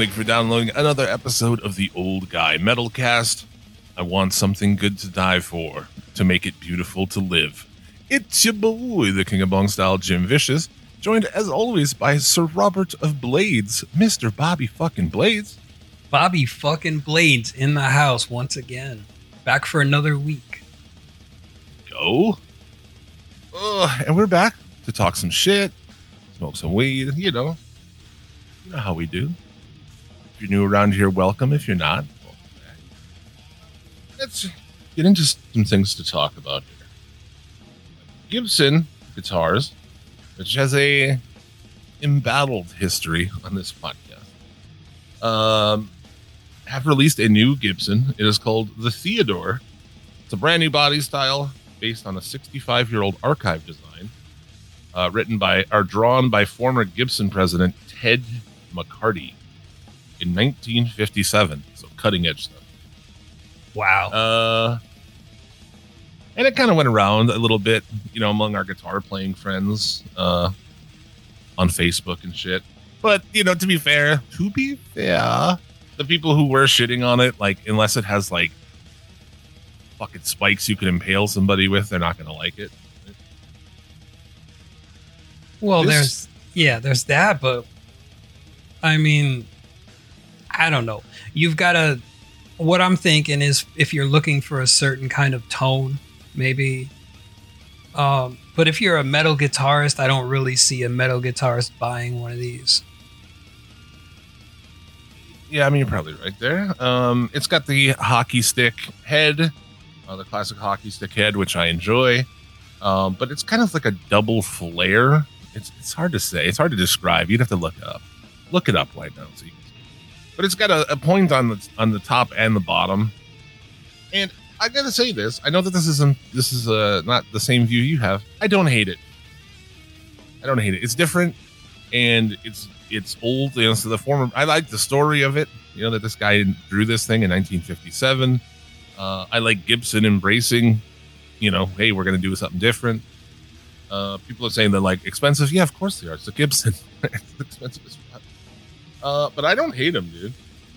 Welcome, thank you for downloading another episode of the Old Guy Metalcast. I want something good to die for, to make it beautiful to live. It's your boy, the King of Bong Style, Jim Vicious, joined as always by Sir Robert of Blades, Mr. Bobby fucking Blades. Bobby fucking Blades in the house once again. Back for another week. Go. Ugh, and we're back to talk some shit, smoke some weed, you know. You know how we do. You're new around here, welcome. If you're not. Let's get into some things to talk about here. Gibson guitars, which has a embattled history on this podcast, um, have released a new Gibson. It is called the Theodore. It's a brand new body style based on a 65 year old archive design, uh, written by or drawn by former Gibson president Ted McCarty in 1957. So cutting edge stuff. Wow. Uh, and it kind of went around a little bit, you know, among our guitar playing friends uh, on Facebook and shit. But you know, to be fair, to be fair, the people who were shitting on it, like, unless it has like fucking spikes you can impale somebody with, they're not gonna like it. well, this- there's yeah, there's that, but I mean, I don't know. You've got to. What I'm thinking is, if you're looking for a certain kind of tone, maybe. Um, but if you're a metal guitarist, I don't really see a metal guitarist buying one of these. Yeah, I mean, you're probably right there. Um, it's got the hockey stick head, uh, the classic hockey stick head, which I enjoy. Um, but it's kind of like a double flare. It's it's hard to say. It's hard to describe. You'd have to look it up. Look it up right now. So you. But it's got a, a point on the on the top and the bottom. And I gotta say this. I know that this isn't this is uh, not the same view you have. I don't hate it. I don't hate it. It's different, and it's it's old. You know, so the former. I like the story of it. You know that this guy drew this thing in 1957. Uh, I like Gibson embracing. You know, hey, we're gonna do something different. Uh, people are saying they're like expensive. Yeah, of course they are. It's a Gibson. it's expensive. Uh, but I don't hate them, dude.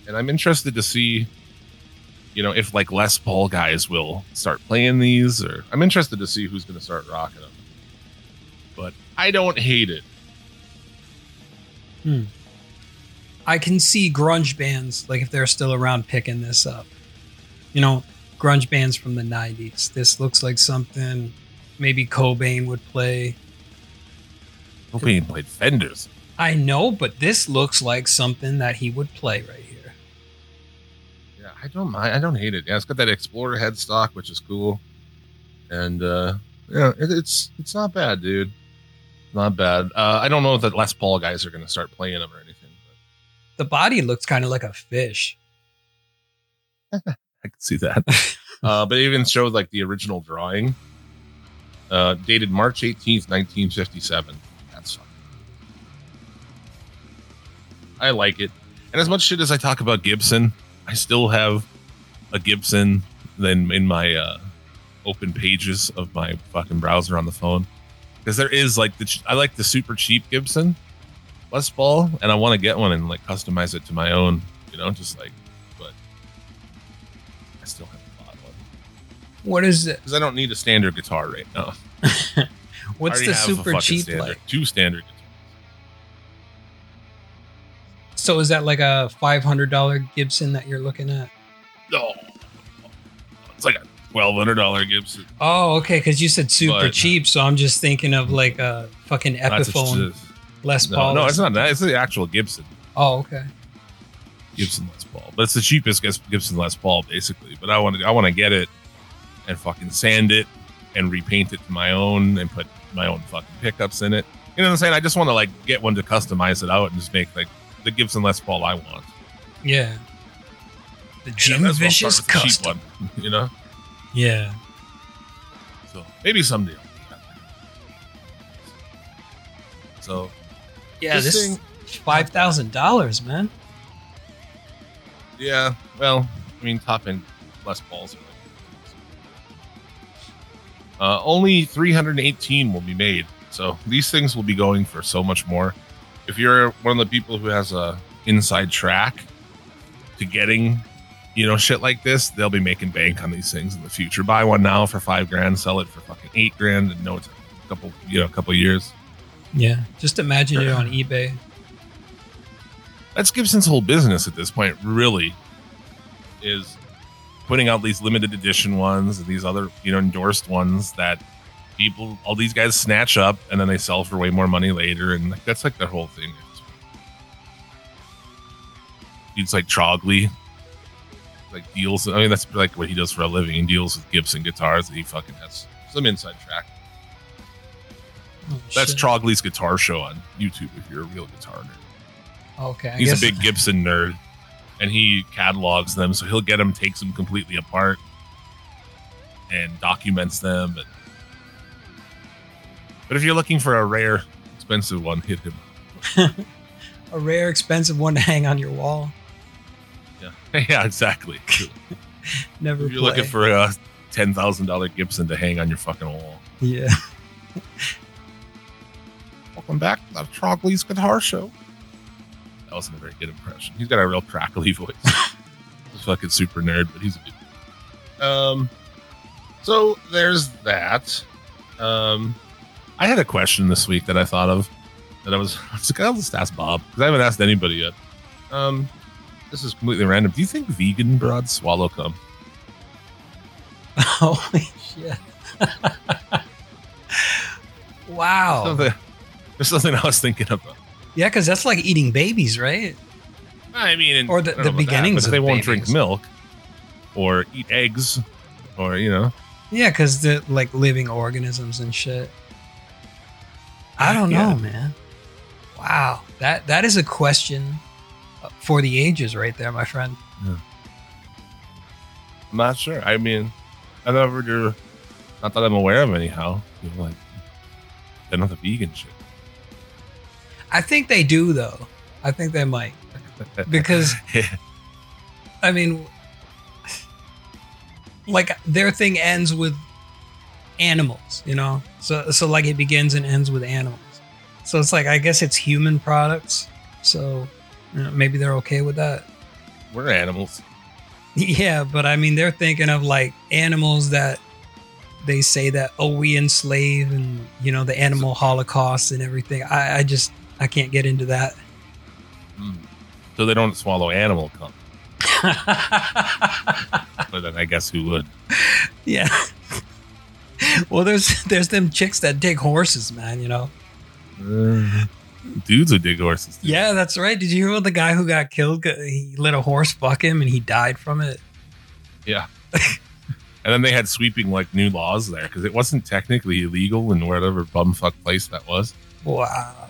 And I'm interested to see, you know, if like Les Paul guys will start playing these, or I'm interested to see who's going to start rocking them. But I don't hate it. I can see grunge bands, like if they're still around, picking this up. You know, grunge bands from the 90s. This looks like something maybe Cobain would play. Cobain played Fenders. I know, but this looks like something that he would play right here. Yeah, I don't mind. I don't hate it. Yeah, it's got that Explorer headstock, which is cool, and uh, yeah, it, it's it's not bad, dude. Not bad. Uh, I don't know if the Les Paul guys are going to start playing them or anything. The body looks kind of like a fish. I can see that. uh, but it even showed like the original drawing, uh, dated March 18th, 1957. I like it. And as much shit as I talk about Gibson, I still have a Gibson then in my uh, open pages of my fucking browser on the phone. Because there is like the, ch- I like the super cheap Gibson Les Paul, and I want to get one and like customize it to my own, you know, just like, but I still haven't bought one What is it? because I don't need a standard guitar right now. What's the super cheap standard, like? Two standard So is that like a five hundred dollar Gibson that you're looking at? No, it's like a twelve hundred dollar Gibson. Oh, okay, because you said super But- cheap, so I'm just thinking of like a fucking Epiphone Les no, Paul. no, or it's not that. It's the actual Gibson. Oh, okay. Gibson Les Paul. But it's the cheapest Gibson Les Paul, basically. But I want to, I want to get it and fucking sand it and repaint it to my own and put my own fucking pickups in it. You know what I'm saying? I just want to like get one to customize it out and just make like the Gibson Les Paul I want. Yeah. The Yeah, Jim that's Vicious start with cheap custom. one, you know. Yeah. So maybe someday. I'll do that. So Yeah, This this, thing- five thousand dollars, man. yeah, well, I mean, top end Les Pauls. are Uh, only 318 will be made, so these things will be going for so much more. If you're one of the people who has a inside track to getting, you know, shit like this, they'll be making bank on these things in the future. Buy one now for five grand, sell it for fucking eight grand, and know it's a couple, you know, a couple years. Yeah. Just imagine it on eBay. That's Gibson's whole business at this point, really, is putting out these limited edition ones and these other, you know, endorsed ones that people, all these guys snatch up and then they sell for way more money later. And like, that's like their whole thing. Dudes like Trogly, like deals. I mean, that's like what he does for a living. He deals with Gibson guitars that he fucking has some inside track. Oh, That's shit. Trogly's guitar show on YouTube if you're a real guitar nerd. Okay. I He's guess- a big Gibson nerd, and he catalogs them. So he'll get them, takes them completely apart, and documents them. But, but if you're looking for a rare, expensive one, hit him. a rare, expensive one to hang on your wall. Yeah, yeah, exactly. Never if you're play. looking for a ten thousand dollar Gibson to hang on your fucking wall, yeah. welcome back to the Trogly's Guitar Show. That wasn't a very good impression. He's got a real crackly voice. he's a fucking super nerd, but he's a good. Um, so there's that. Um, I had a question this week that I thought of that I was, I was like, I'll just ask Bob because I haven't asked anybody yet. Um, this is completely random. Do you think vegan broads swallow cum? Holy shit. wow. Something- There's something I was thinking about. Yeah, because that's like eating babies, right? I mean, and- Or the- the about that, beginnings they won't drink milk or eat eggs, or you know, Yeah, because they're like living organisms and shit. I don't Yeah. know, man. Wow, that that is a question for the ages, right there, my friend. I'm not sure. I mean, I never do. Not that I'm aware of, anyhow. You know, like, they're not the vegan shit. I think they do, though. I think they might because I mean, like their thing ends with animals, you know. So so like it begins and ends with animals. So it's like I guess it's human products. So you know, maybe they're okay with that. we're animals. Yeah, but I mean they're thinking of like animals that they say that oh we enslave and you know the animal holocaust and everything. I, I just I can't get into that. Mm. So they don't swallow animal cum. But then I guess who would? yeah. well, there's there's them chicks that dig horses, man. You know. Uh, dudes would dig horses. too. Yeah, that's right. Did you hear about the guy who got killed? He let a horse fuck him and he died from it. Yeah. and then they had sweeping like new laws there because it wasn't technically illegal in whatever bumfuck place that was. Wow.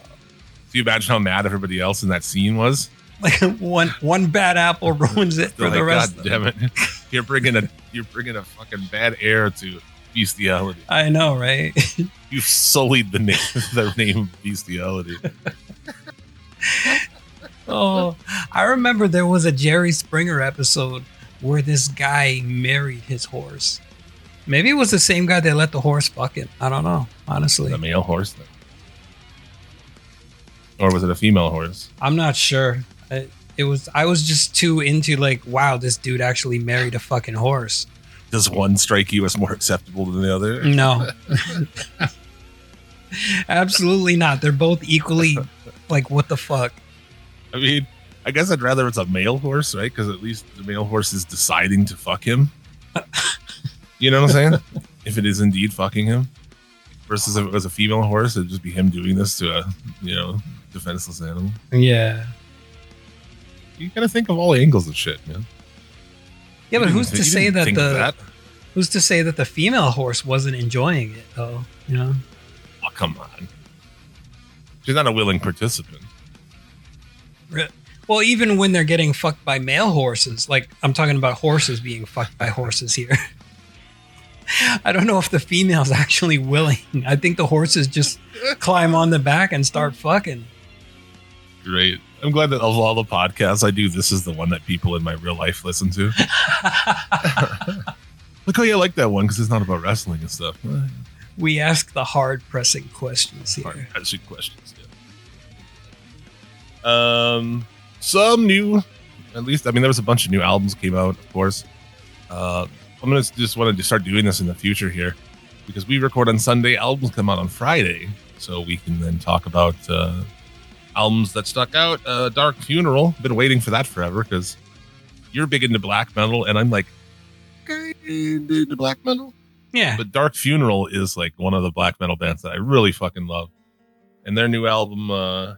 Do you imagine how mad everybody else in that scene was? Like one one bad apple ruins it for They're the rest. God damn it! You're bringing a you're bringing a fucking bad air to bestiality. I know, right? You've sullied the name the name of bestiality. oh, I remember there was a Jerry Springer episode where this guy married his horse. Maybe it was the same guy that let the horse fuck him. I don't know, honestly. The male horse, then. or was it a female horse? I'm not sure. I, it was. I was just too into like, wow, this dude actually married a fucking horse. Does one strike you as more acceptable than the other? No, absolutely not. They're both equally like, what the fuck? I mean, I guess I'd rather it's a male horse, right? Because at least the male horse is deciding to fuck him. you know what I'm saying? if it is indeed fucking him, versus if it was a female horse, it'd just be him doing this to a you know defenseless animal. Yeah, You gotta think of all angles of shit, man. Yeah, but who's to say that the of who's to say that the female horse wasn't enjoying it though? You know. Oh, come on. She's not a willing participant. Well, even when they're getting fucked by male horses, like I'm talking about horses being fucked by horses here. I don't know if the female's actually willing. I think the horses just climb on the back and start fucking. Great. I'm glad that of all the podcasts I do, this is the one that people in my real life listen to. Look how you like that one because it's not about wrestling and stuff. we ask the hard pressing questions here. Hard, hard questions. Yeah. Um. some new, at least, I mean, there was a bunch of new albums came out, of course. Uh, I'm to just want to start doing this in the future here because we record on Sunday, albums come out on Friday. So we can then talk about uh, albums that stuck out. Uh, Dark Funeral, been waiting for that forever because you're big into black metal, and I'm like, kind into black metal. Yeah. But Dark Funeral is like one of the black metal bands that I really fucking love. And their new album, uh,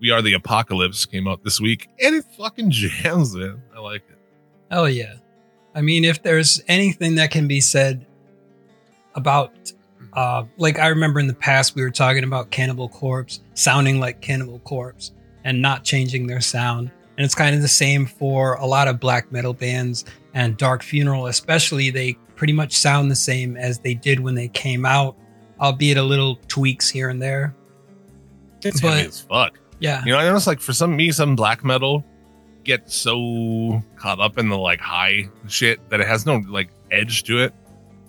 We Are the Apocalypse, came out this week, and it fucking jams, man. I like it. Oh yeah. I mean, if there's anything that can be said about, uh, like I remember in the past we were talking about Cannibal Corpse sounding like Cannibal Corpse and not changing their sound, and it's kind of the same for a lot of black metal bands and Dark Funeral, especially. They pretty much sound the same as they did when they came out, albeit a little tweaks here and there. It's But- heavy as fuck. Yeah. You know, I noticed like for some me, some black metal gets so caught up in the like high shit that it has no like edge to it.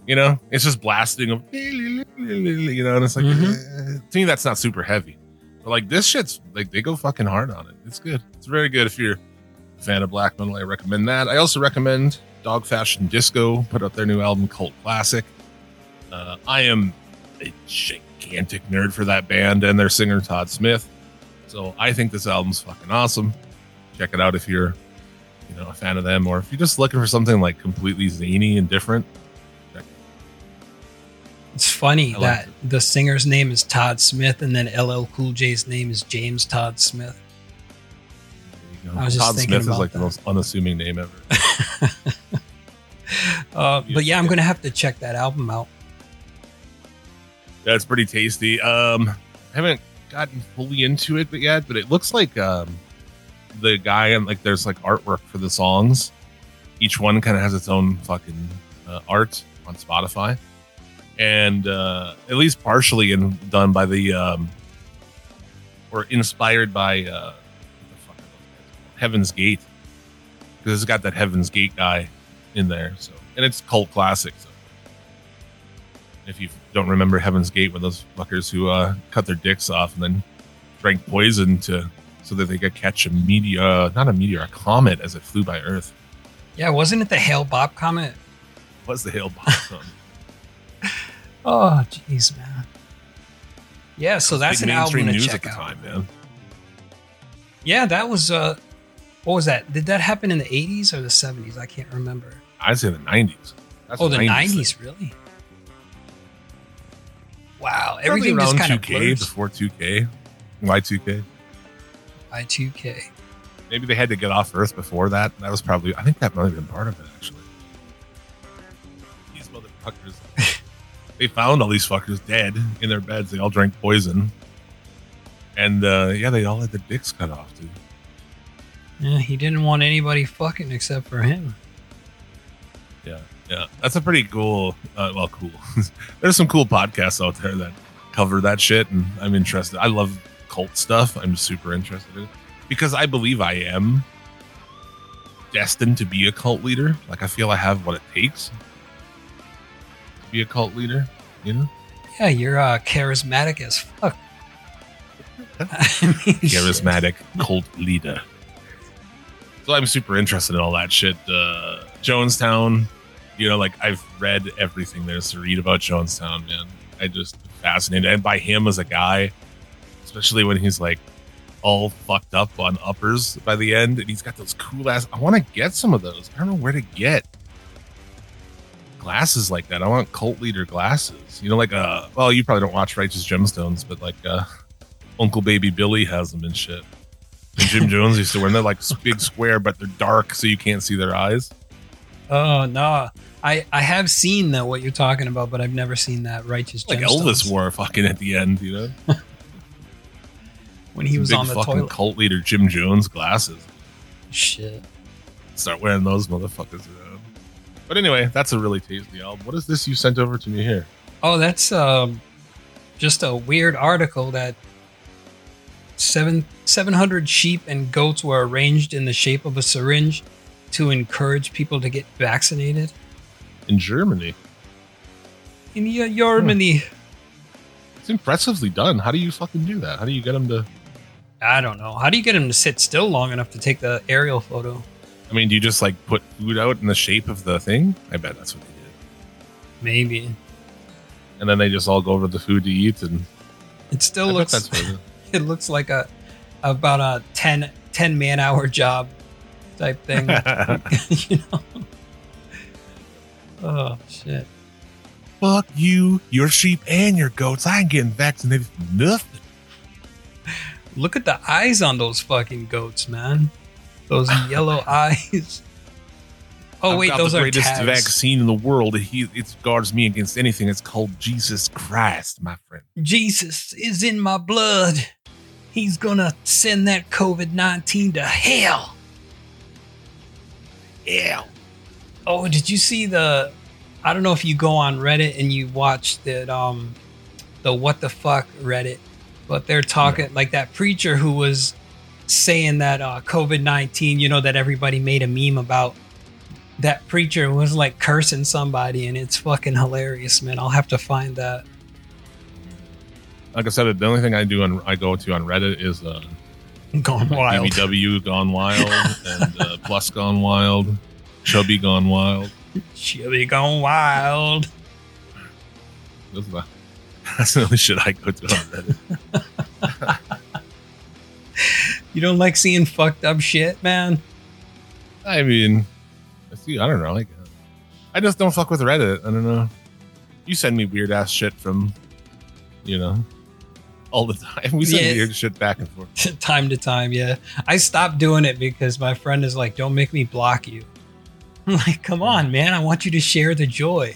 You know, it's just blasting of you know, and it's like eh, to me that's not super heavy. But like this shit's like they go fucking hard on it. It's good. It's very good if you're a fan of black metal. I recommend that. I also recommend Dog Fashion Disco put out their new album Cult Classic. Uh, I am a gigantic nerd for that band and their singer Todd Smith. So I think this album's fucking awesome. Check it out if you're, you know, a fan of them, or if you're just looking for something like completely zany and different. Check it It's funny like that the singer's name is Todd Smith and then LL Cool J's name is James Todd Smith. out. There you go. I was just Todd thinking Smith is about like the most unassuming name ever. Uh, but yeah, I'm going to have to check that album out. Yeah, it's pretty tasty. Um, I haven't gotten fully into it but yet, but it looks like um, the guy and like there's like artwork for the songs. Each one kind of has its own fucking uh, art on Spotify, and uh, at least partially in, done by the um, or inspired by uh, the fuck are those guys called? Heaven's Gate because it's got that Heaven's Gate guy in there. So and it's cult classic. So if you don't remember Heaven's Gate with those fuckers who uh, cut their dicks off and then drank poison to so that they could catch a meteor, not a meteor, a comet as it flew by Earth. Yeah, wasn't it the Hale-Bopp comment? Was the Hale-Bopp? Oh, jeez, man. Yeah, so that's an album to news check at the out. time, man. Yeah, that was uh, what was that? Did that happen in the 80s or the 70s? I can't remember. I'd say the '90s. That's oh, the 90s 90s, thing. really? Wow, Probably everything just around kind of 2K blurs. before 2K, Y2K. I2K. Maybe they had to get off Earth before that. That was probably. I think that might have been part of it actually. These motherfuckers. They found all these fuckers dead in their beds. They all drank poison. And uh, yeah, they all had their dicks cut off, dude. Yeah, he didn't want anybody fucking except for him. Yeah, yeah, that's a pretty cool. Uh, well, cool. There's some cool podcasts out there that cover that shit, and I'm interested. I love cult stuff. I'm super interested in it because I believe I am destined to be a cult leader. Like I feel I have what it takes be a cult leader. You know, Yeah, you're uh, charismatic as fuck. I mean, shit. charismatic cult leader. So I'm super interested in all that shit. Uh, Jonestown, you know, like I've read everything there's to read about Jonestown, man. I just fascinated and by him as a guy, especially when he's like all fucked up on uppers by the end, and he's got those cool ass. I want to get some of those. I don't know where to get glasses like that. I want cult leader glasses. You know, like uh, well, you probably don't watch Righteous Gemstones, but like uh, Uncle Baby Billy has them and shit. And Jim Jones used to wear them. They're like big square, but they're dark, so you can't see their eyes. Oh no, I I have seen that what you're talking about, but I've never seen that righteous. Like Gemstones. Elvis wore fucking at the end, you know. when he was big on the fucking toilet. cult leader Jim Jones glasses. Shit. Start wearing those motherfuckers. But anyway, that's a really tasty album. What is this you sent over to me here? Oh, that's um, just a weird article that seven seven hundred sheep and goats were arranged in the shape of a syringe to encourage people to get vaccinated In Germany. in Germany. It's impressively done. How do you fucking do that? How do you get them to I don't know. How do you get him to sit still long enough to take the aerial photo? I mean, do you just like put food out in the shape of the thing? I bet that's what they did. Maybe. And then they just all go over the food to eat, and It still I looks that's what it is. it looks like a about a 10, 10 man hour job type thing. you know. Oh shit. Fuck you, your sheep, and your goats. I ain't getting vaccinated for nothing. Look at the eyes on those fucking goats, man. Those yellow eyes. Oh I've wait, got those the are greatest vaccine in the world. He, it guards me against anything. It's called Jesus Christ, my friend. Jesus is in my blood. He's gonna send that COVID 19 to hell. Hell. Oh, did you see the? I don't know if you go on Reddit and you watch that, um, the what the fuck Reddit, but they're talking like that preacher who was saying that uh, COVID 19, you know, that everybody made a meme about. That preacher was like cursing somebody, and it's fucking hilarious, man. I'll have to find that. Like I said, the only thing I do on I go to on Reddit is uh, Gone wild. BBW Gone Wild and uh, Plus Gone Wild, Chubby Gone Wild. Be gone wild. Are that's the only shit I go to on Reddit. You don't like seeing fucked up shit, man? I mean, I see. I don't know. Like, I just don't fuck with Reddit. I don't know. You send me weird ass shit from, you know, all the time. We send Yeah. weird shit back and forth. time to time, yeah. I stopped doing it because my friend is like, don't make me block you. I'm like, come on, man. I want you to share the joy.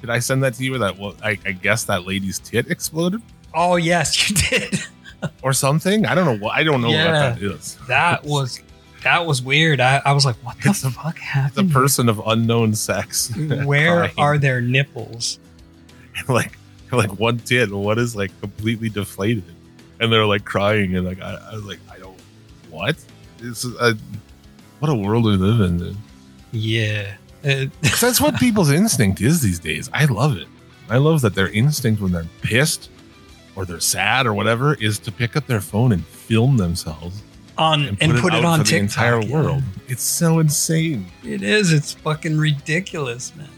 Did I send that to you? Or That well, I, I guess that lady's tit exploded Oh, yes, you did. or something. I don't know what. I don't know Yeah. what that is. That was that was weird. I, I was like, what the It's fuck the person of unknown sex. Where are their nipples? like like one tit? What is like completely deflated? And they're like crying and like I, I was like I don't what this is a what a world we live in. Dude. Yeah. Uh, that's what people's instinct is these days. I love it. I love that their instinct when they're pissed or they're sad or whatever is to pick up their phone and film themselves on and put, it, out on for TikTok. the entire yeah. world. It's so insane. It is. It's fucking ridiculous, man.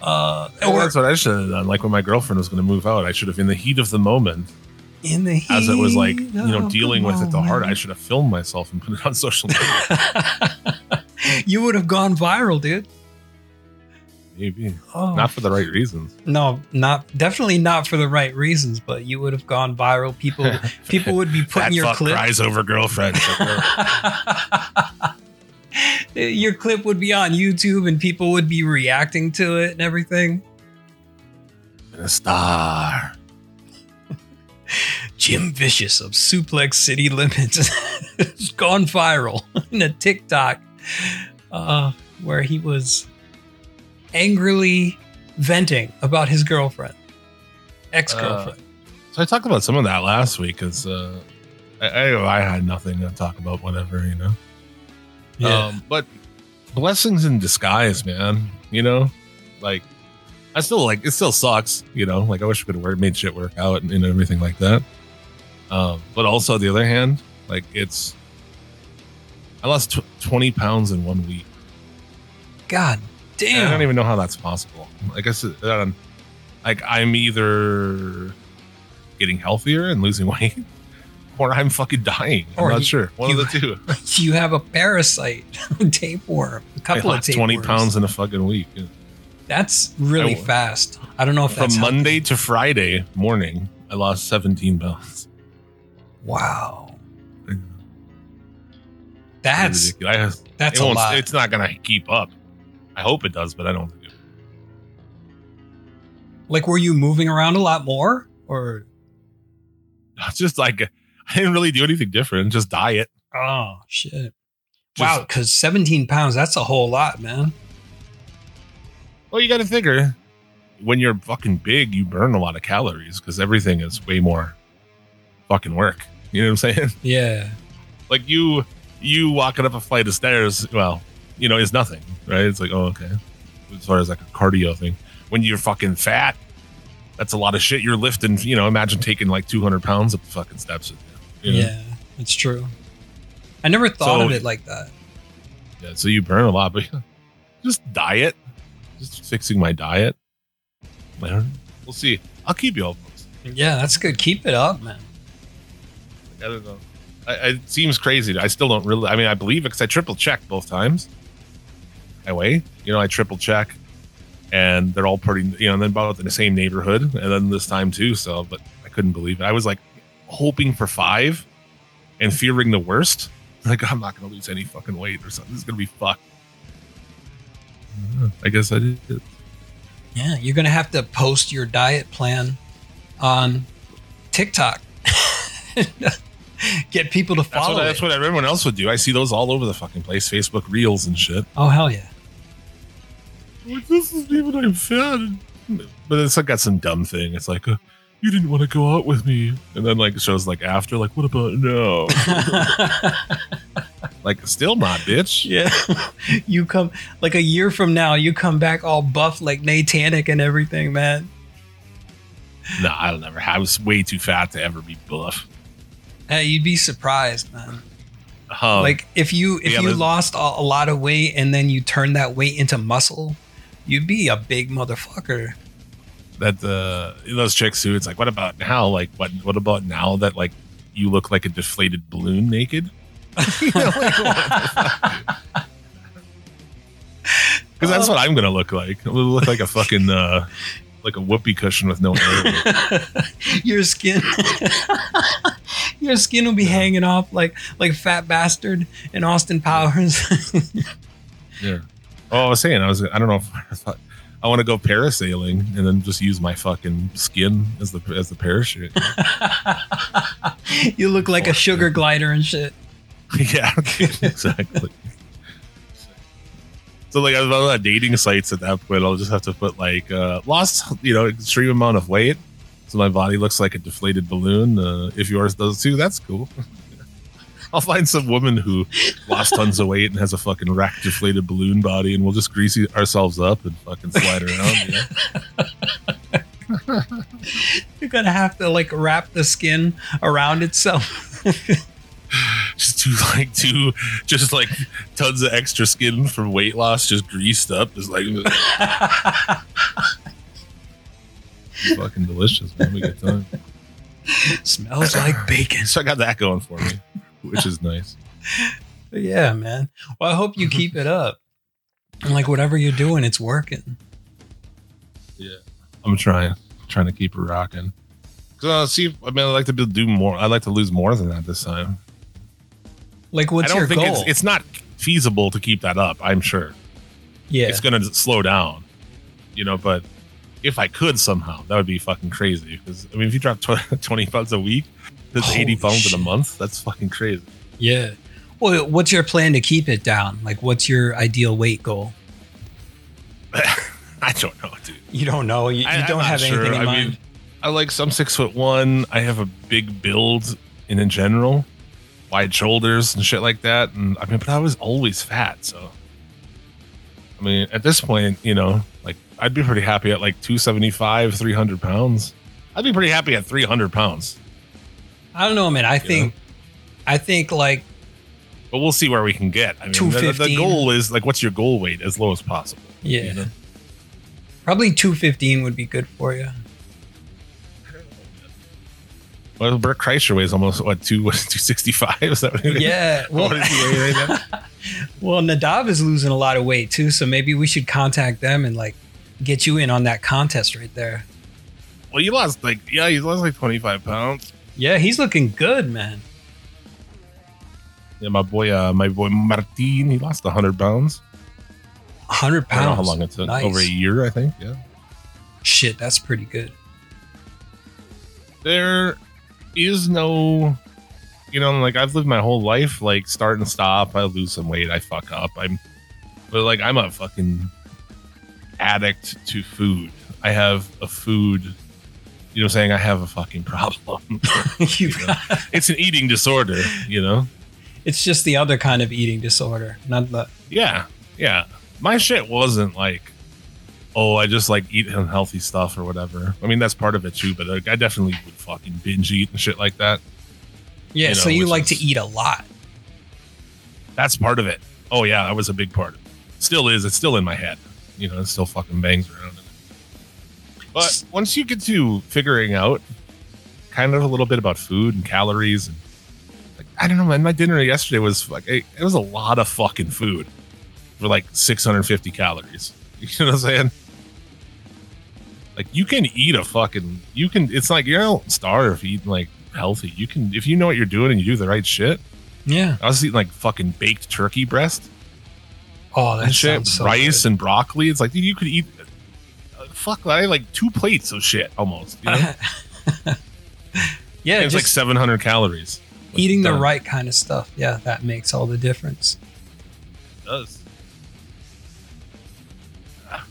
Uh, or that's what I should have done. Like when my girlfriend was going to move out, I should have, in the heat of the moment, in the as it was like, you know, dealing with it the hard, I should have filmed myself and put it on social media. you would have gone viral, dude. Maybe. Oh, Not for the right reasons. no, not definitely not for the right reasons, but you would have gone viral. People, people would be putting your clip. cries over girlfriend. your clip would be on YouTube, and people would be reacting to it and everything. And a star. Jim Vicious of Suplex City Limits has gone viral in a TikTok uh, where he was angrily venting about his girlfriend, ex girlfriend. So I talked about some of that last week because uh, I, I I had nothing to talk about, whatever, you know. Um, but blessings in disguise, man. You know, like I still like it. Still sucks, you know. Like I wish we could have made shit work out and, and everything like that. Um, but also on the other hand, like it's I lost tw- twenty pounds in one week. God And I don't even know how that's possible. I guess it, um, like I'm either getting healthier and losing weight, or I'm fucking dying. I'm Or not you- sure. One you- of the two. You have a parasite, tapeworm, a couple of tapeworms. twenty pounds in a fucking week. That's really I- fast. I don't know if From that's. Monday to Friday morning, I lost 17 pounds. Wow, that's. That's it a lot. It's not gonna keep up. I hope it does, but I don't think it. Like, were you moving around a lot more, or just like I didn't really do anything different. Just diet. oh shit? Just- wow, because 17 pounds, that's a whole lot, man. Well, you got to figure when you're fucking big, you burn a lot of calories because everything is way more fucking work. You know what I'm saying? Yeah. Like you, you walking up a flight of stairs, well, you know, is nothing, right? It's like, oh, okay. As far as like a cardio thing, when you're fucking fat, that's a lot of shit you're lifting. You know, imagine taking like 200 pounds of fucking steps. you. know? Yeah, it's true. I never thought So- of it like that. Yeah, so you burn a lot, but just diet, just fixing my diet. We'll see. I'll keep you all posted. Yeah, that's good. Keep it up, man. I don't know. I, it seems crazy. I still don't really. I mean, I believe it because I triple checked both times. Weigh, you know, I triple check, and they're all pretty, you know, and then about in the same neighborhood, and then this time too. So, but I couldn't believe it. I was like hoping for five, and fearing the worst. Like I'm not going to lose any fucking weight or something. This is going to be fucked. I guess I did. Yeah, you're gonna have to post your diet plan on TikTok. Get people to That's follow what, it. that's what everyone else would do. I see those all over the fucking place, Facebook Reels and shit. oh hell yeah! Like, this isn't even I'm fat. But it's like got some dumb thing. It's like, uh, you didn't want to go out with me, and then like shows like after, like, what about no? like, still not, bitch. yeah, you come like a year from now. You come back all buff like Natanic and everything, man. No, I'll never. I was way too fat to ever be buff. Hey, you'd be surprised, man. Um, like if you if yeah, you lost a, a lot of weight and then you turn that weight into muscle, you'd be a big motherfucker. that uh, those chicks who it's like, what about now? Like, what what about now that like you look like a deflated balloon naked? Because that's what I'm gonna look like. I'm gonna look like a fucking uh, like a whoopee cushion with no air. your skin your skin will be hanging off like like fat bastard in austin powers yeah. Oh, I was saying, I was. I don't know if I thought I want to go parasailing and then just use my fucking skin as the as the parachute. you look like a sugar glider and shit yeah, exactly. So like I was on dating sites at that point, I'll just have to put like uh lost, you know, extreme amount of weight. So my body looks like a deflated balloon. Uh, if yours does too, that's cool. I'll find some woman who lost tons of weight and has a fucking wrecked deflated balloon body, and we'll just grease ourselves up and fucking slide around. You know? you're gonna have to like wrap the skin around itself Just do like two, just like tons of extra skin from weight loss, just greased up, just like fucking delicious. Man, we get time. smells like bacon So I got that going for me, which is nice. Yeah man well i hope you keep it up like whatever you're doing it's working Yeah, I'm trying, trying to keep it rocking. Cause uh, see, I mean, I like to be- do more. I like to lose more than that this time. like what's I don't your think goal it's it's not feasible to keep that up. I'm sure yeah it's going to slow down, you know. But if I could somehow, that would be fucking crazy. Because I mean, if you drop tw- 20 pounds a week, that's Holy 80 pounds in a month. That's fucking crazy. yeah well what's your plan to keep it down like what's your ideal weight goal I don't know, dude. You don't know. You, you I- don't not have sure. anything in I mind. mean, I like some six foot one. I have a big build in, in general, wide shoulders and shit like that. And I mean, but I was always fat, so I mean, at this point, you know, like I'd be pretty happy at like 275, 300 pounds. I'd be pretty happy at 300 pounds, I don't know, man. I think, I think like but we'll see where we can get. I mean, the, the goal is like, what's your goal weight as low as possible? yeah, You know? probably two fifteen would be good for you. Well, Bert Kreischer weighs almost what two what, 265? Is that what? Yeah. Well, What is he weighing right now? well, Nadav is losing a lot of weight too, so maybe we should contact them and like get you in on that contest right there. Well, you lost like yeah, you lost like twenty five pounds. Yeah, he's looking good, man. Yeah, my boy, uh, my boy Martin, he lost hundred pounds. hundred I don't know pounds. how long it took. Nice. Over a year, I think. Yeah. Shit, that's pretty good. There is no, you know, like I've lived my whole life like start and stop. I lose some weight, I fuck up. I'm, but like I'm a fucking addict to food. I have a food. You know, what I'm saying I have a fucking problem. You- it's an eating disorder. You know. it's just the other kind of eating disorder, not the. Yeah, yeah. My shit wasn't like, oh, I just like eat unhealthy stuff or whatever. I mean, that's part of it too, but like, I definitely would fucking binge eat and shit like that. Yeah, You so you like to eat a lot. That's part of it. Oh yeah, that was a big part of it. Still is. It's still in my head. You know, it still fucking bangs around. But once you get to figuring out kind of a little bit about food and calories and like I don't know, man, my dinner yesterday was like it, it was a lot of fucking food for like 650 calories. You know what I'm saying? Like you can eat a fucking you can it's like you don't starve eating like healthy. You can if you know what you're doing and you do the right shit. Yeah. I was eating like fucking baked turkey breast Oh, that shit, so rice good. and broccoli. It's like dude, you could eat. Fuck, I had like two plates of shit almost. You know? yeah, it's like 700 calories. Eating the right kind of stuff. Yeah, that makes all the difference. It does.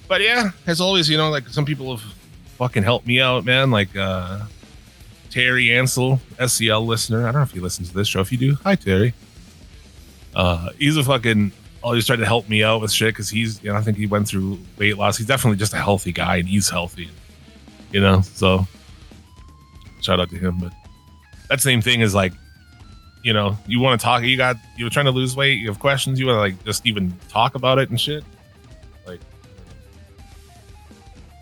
But yeah, as always, you know, like some people have fucking helped me out, man. Like uh Terry Ansel, SCL listener. I don't know if you listen to this show. If you do, hi Terry. Uh he's a fucking Oh, always tried to help me out with shit because he's you know, I think he went through weight loss. He's definitely just a healthy guy and he's healthy. You know, so shout out to him. But that same thing is like you know, you want to talk, you got, you're trying to lose weight, you have questions, you want to like just even talk about it and shit. Like,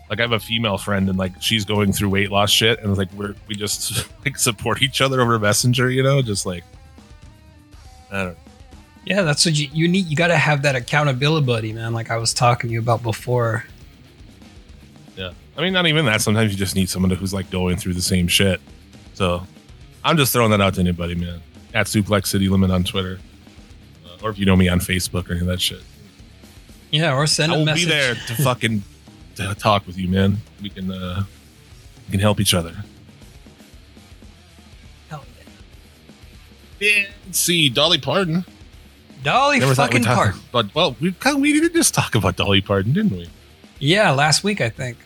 like I have a female friend and like she's going through weight loss shit, and like we're we just like support each other over Messenger, you know, just like I don't know. Yeah, that's what you, you need. You got to have that accountability buddy, man. Like I was talking to you about before. Yeah, I mean, not even that. Sometimes you just need someone who's like going through the same shit. So I'm just throwing that out to anybody, man. At Suplex City Limit on Twitter, uh, or if you know me on Facebook or any of that shit. Yeah, or send I a will message. be there to fucking to talk with you, man. We can uh we can help each other. Hell yeah. Yeah. See, Dolly Parton. Dolly fucking we'd Parton. But well, we kind of, we did just talk about Dolly Parton, didn't we? Yeah, last week I think,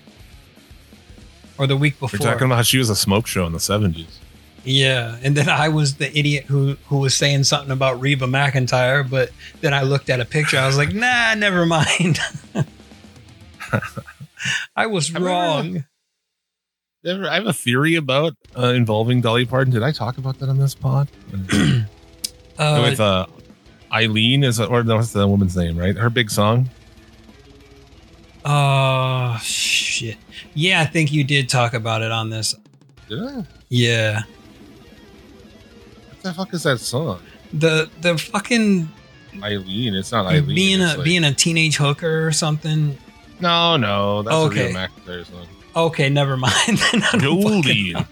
or the week before. We're talking about how she was a smoke show in the seventies. Yeah, and then I was the idiot who who was saying something about Reba McEntire, but then I looked at a picture. I was like, nah, never mind. I was I wrong. Ever- I have a theory about uh, involving Dolly Parton. Did I talk about that on this pod? Uh, With uh, Eileen is or no, what's the woman's name? Right, her big song. oh shit. Yeah, I think you did talk about it on this. Did I? Yeah. What the fuck is that song? the the fucking Eileen. It's not Eileen. being a like- being a teenage hooker or something. no, no, that's Okay. a real song. Okay, never mind. Then I don't fucking know. Jolene.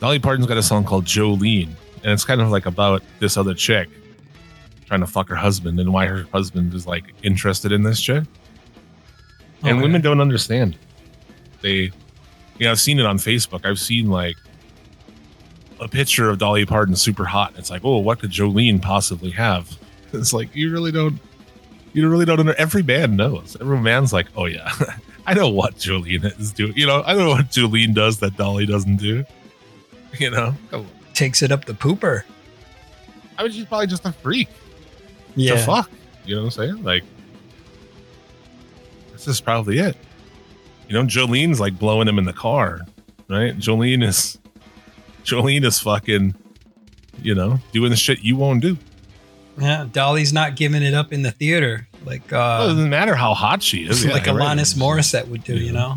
Dolly Parton's got a song called Jolene, and it's kind of like about this other chick trying to fuck her husband and why her husband is like interested in this chick. Oh, and Okay. women don't understand. They, you know, I've seen it on Facebook. I've seen like a picture of Dolly Parton super hot. And it's like, oh, what could Jolene possibly have? It's like you really don't, you really don't. Under, every man knows. Every man's like, oh yeah, I know what Jolene is doing. You know, I know what Jolene does that Dolly doesn't do. You know. Takes it up the pooper. I mean, she's probably just a freak Yeah. to fuck. You know what I'm saying? Like, this is probably it. You know, Jolene's like blowing him in the car, right? Jolene is, Jolene is fucking, you know, doing the shit you won't do. Yeah, Dolly's not giving it up in the theater like Well, it uh, doesn't matter how hot she is. like Yeah, right. Morissette would do. You know?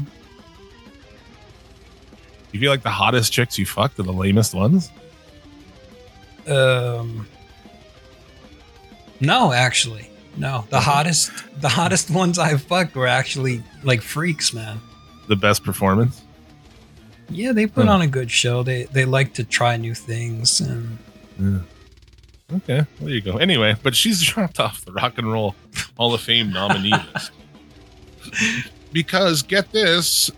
You feel like the hottest chicks you fucked are the lamest ones? Um, no, actually, no. The hottest, the hottest ones I've fucked were actually like freaks, man. The best performance? Yeah, they put Hmm. on a good show. They they like to try new things, and Yeah. Okay, there you go. Anyway, but she's dropped off the Rock and Roll Hall of Fame nominee list. Because get this,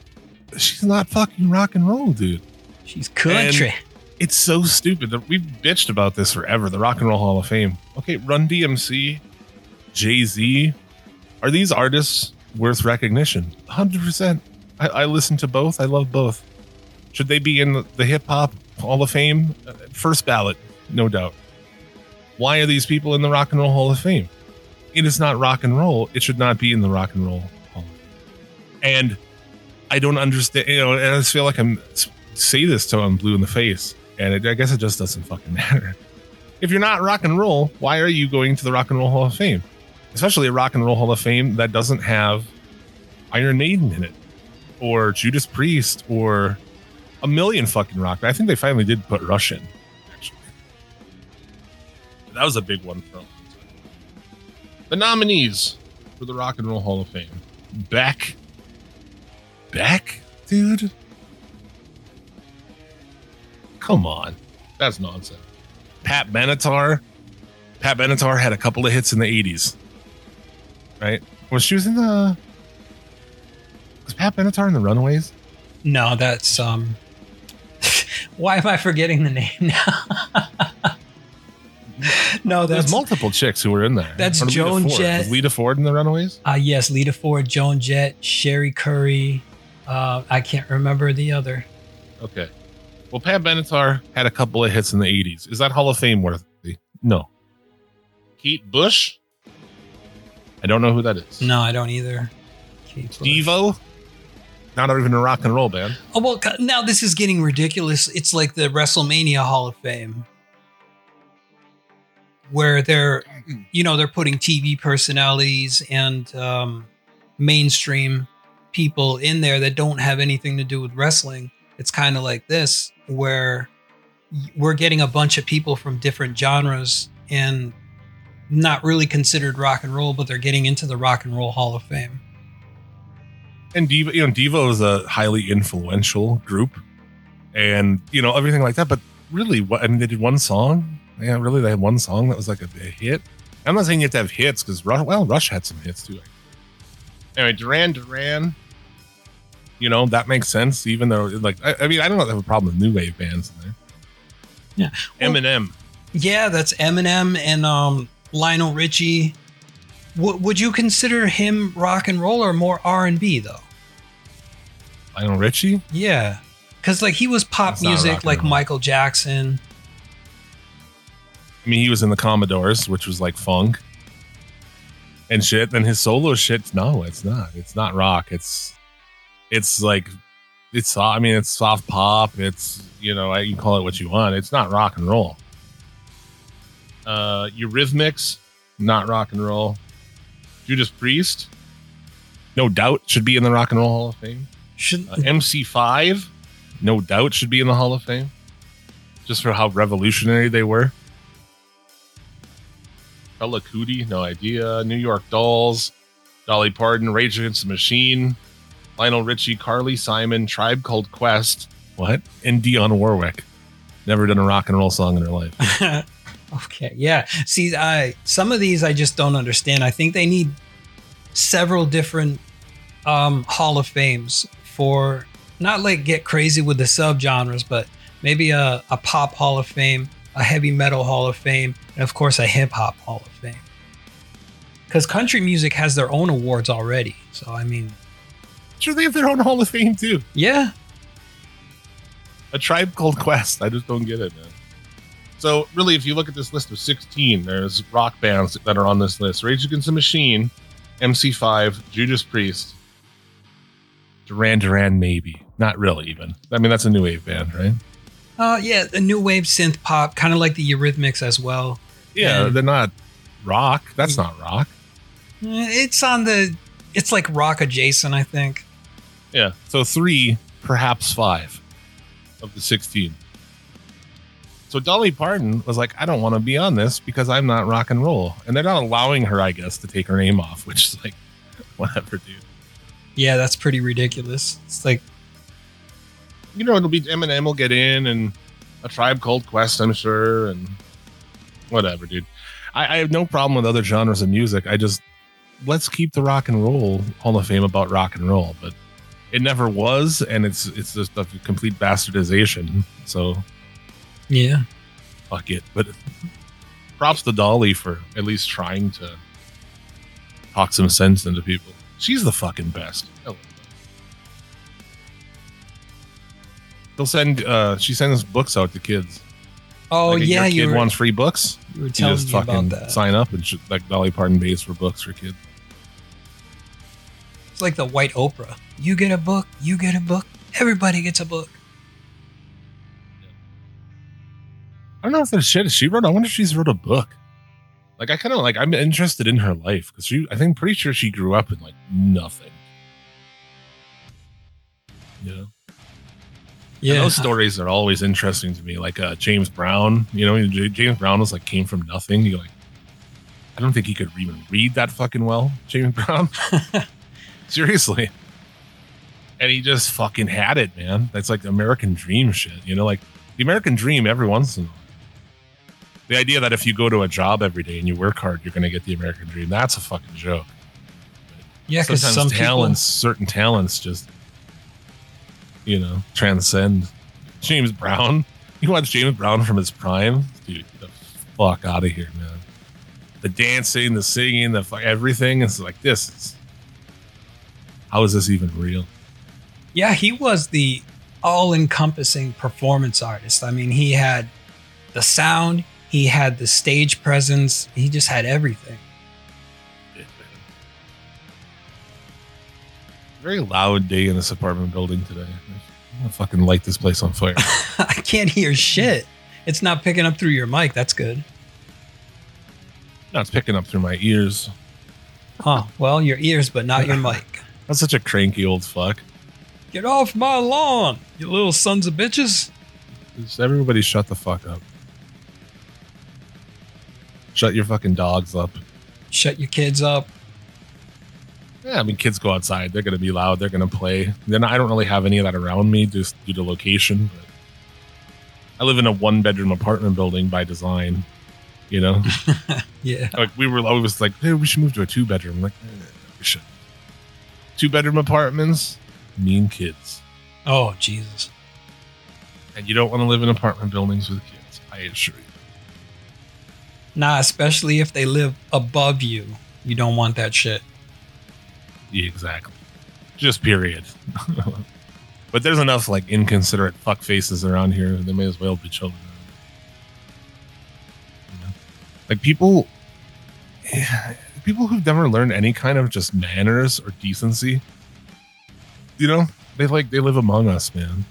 she's not fucking rock and roll, dude. she's country. It's so stupid. that We've bitched about this forever. The Rock and Roll Hall of Fame. Okay, Run DMC, Jay Z, are these artists worth recognition? Hundred percent. I, I listen to both. I love both. Should they be in the, the Hip Hop Hall of Fame? Uh, First ballot, no doubt. Why are these people in the Rock and Roll Hall of Fame? It is not rock and roll. It should not be in the Rock and Roll Hall. And I don't understand. You know, and I just feel like I'm say this till I'm blue in the face. And it, I guess it just doesn't fucking matter. If you're not rock and roll, why are you going to the Rock and Roll Hall of Fame? Especially a Rock and Roll Hall of Fame that doesn't have Iron Maiden in it, or Judas Priest, or a million fucking rock. I think they finally did put Rush in, actually. That was a big one for the nominees for the Rock and Roll Hall of Fame. Beck. Beck, dude. Come on, that's nonsense. Pat Benatar. Pat Benatar had a couple of hits in the '80s, right? Was she was in the? Was Pat Benatar in the Runaways? No, that's um. Why am I forgetting the name now? no, There's that's multiple chicks who were in there. That's Joan Ford. Jett. Was Lita Ford in the Runaways? uh yes, Lita Ford, Joan Jett, Cherie Currie. Uh, I can't remember the other. Okay. Well, Pat Benatar had a couple of hits in the 80s. Is that Hall of Fame worthy? No. Keith Bush? I don't know who that is. No, I don't either. Bush. Devo? Not even a rock and roll band. Oh well, now this is getting ridiculous. It's like the WrestleMania Hall of Fame, where they're, you know, they're putting TV personalities and um, mainstream people in there that don't have anything to do with wrestling. It's kind of like this, where we're getting a bunch of people from different genres and not really considered rock and roll, but they're getting into the Rock and Roll Hall of Fame. And Devo, you know, Devo is a highly influential group and, you know, everything like that. But really, what I mean, they did one song. Yeah, really, they had one song that was like a, a hit. I'm not saying you have to have hits because, Rush, well, Rush had some hits too. Anyway, Duran Duran, you know, that makes sense, even though, like, I, I mean, I don't have a problem with new wave bands in there. Yeah. Well- Eminem. Yeah, that's Eminem and um, Lionel Richie. W- would you consider him rock and roll or more R and B though? Lionel Richie. Yeah, because like he was pop That's music like. Michael Jackson. I mean, he was in the Commodores, which was like funk and shit. Then his solo shit, no, it's not. It's not rock. It's it's like it's. I mean, it's soft pop. It's you know, you can call it what you want. It's not rock and roll. Uh, Eurythmics, not rock and roll. Judas Priest, no doubt, should be in the Rock and Roll Hall of Fame. Should Uh, MC5, no doubt, should be in the Hall of Fame, just for how revolutionary they were. Fela Kuti, no idea. New York Dolls, Dolly Parton, Rage Against the Machine, Lionel Richie, Carly Simon, Tribe Called Quest, what? And Dionne Warwick. Never done a rock and roll song in her life. okay, yeah. See, I some of these I just don't understand. I think they need several different um, Hall of Fames for not like get crazy with the subgenres, but maybe a, a pop Hall of Fame, a heavy metal Hall of Fame, and of course a hip hop Hall of Fame. Because country music has their own awards already. So I mean, Sure, they have their own Hall of Fame too. yeah, A Tribe Called Quest. I just don't get it, man. So, really, if you look at this list of 16, there's rock bands that are on this list Rage Against the Machine, MC5, Judas Priest, Duran Duran, maybe. Not really, even. I mean, that's a new wave band, right? uh, yeah, a new wave synth pop, kind of like the Eurythmics as well. Yeah, And- they're not rock. That's not rock. Eh, It's on the, it's like rock adjacent, I think. Yeah. So, three, perhaps five of the 16. So, Dolly Parton was like, I don't want to be on this because I'm not rock and roll. And they're not allowing her, I guess, to take her name off, which is like, whatever, dude. Yeah, that's pretty ridiculous. It's like, you know, it'll be Eminem will get in and a tribe called Quest, I'm sure, and whatever, dude. I, I have no problem with other genres of music. I just let's keep the rock and roll Hall of Fame about rock and roll, but it never was, and it's it's just a complete bastardization. So yeah, fuck it. But props to Dolly for at least trying to talk some sense into people. She's the fucking best. I love her. They'll send. uh She sends books out to kids. Oh Like, yeah, your kid you were, wants free books. you were You telling just me fucking about that. sign up and sh- like Dolly Parton pays for books for kids. It's like the white Oprah. You get a book, you get a book, everybody gets a book. I don't know if there's shit she wrote. I wonder if she's wrote a book. Like I kind of like I'm interested in her life because she I think pretty sure she grew up in like nothing. You know? Yeah. And those stories are always interesting to me. Like uh, James Brown, you know, James Brown was like came from nothing. You like, I don't think he could even read that fucking well, James Brown. Seriously. And he just fucking had it, man. That's like American dream shit. You know, like the American dream every once in a while. The idea that if you go to a job every day and you work hard, you're going to get the American dream. That's a fucking joke. yeah, because some talents, certain talents just, you know, transcend. James Brown. You watch James Brown from his prime? Dude, get the fuck out of here, man. The dancing, the singing, the fuck, everything. It's like, this is. How is this even real? Yeah, he was the all-encompassing performance artist. I mean, he had the sound, he had the stage presence, he just had everything. Very loud day in this apartment building today. I'm gonna fucking light this place on fire. I can't hear shit. It's not picking up through your mic. That's good. no, it's picking up through my ears. Huh. Well, your ears, but not your mic. That's such a cranky old fuck. Get off my lawn, you little sons of bitches. Just everybody shut the fuck up. Shut your fucking dogs up. Shut your kids up. Yeah, I mean, kids go outside. They're going to be loud. They're going to play. Then I don't really have any of that around me just due to location. But I live in a one bedroom apartment building by design. You know, Yeah. like we were always like, hey, we should move to a two bedroom. Like, eh, we should. Two bedroom apartments, mean kids. Oh, Jesus. And you don't want to live in apartment buildings with kids. I assure you. Nah, especially if they live above you. You don't want that shit. Yeah, exactly. Just period. but there's enough like inconsiderate fuck faces around here. They may as well be children. You know? Like people, people who've never learned any kind of just manners or decency. You know, they like they live among us, man.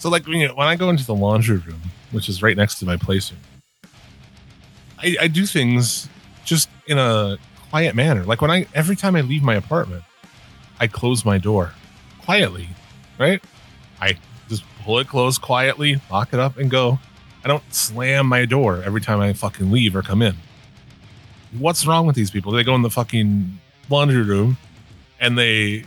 So like when, you, when I go into the laundry room, which is right next to my playroom, I, I do things just in a quiet manner. Like when I every time I leave my apartment, I close my door quietly, right? I just pull it closed quietly, lock it up, and go. I don't slam my door every time I fucking leave or come in. What's wrong with these people? They go in the fucking laundry room and they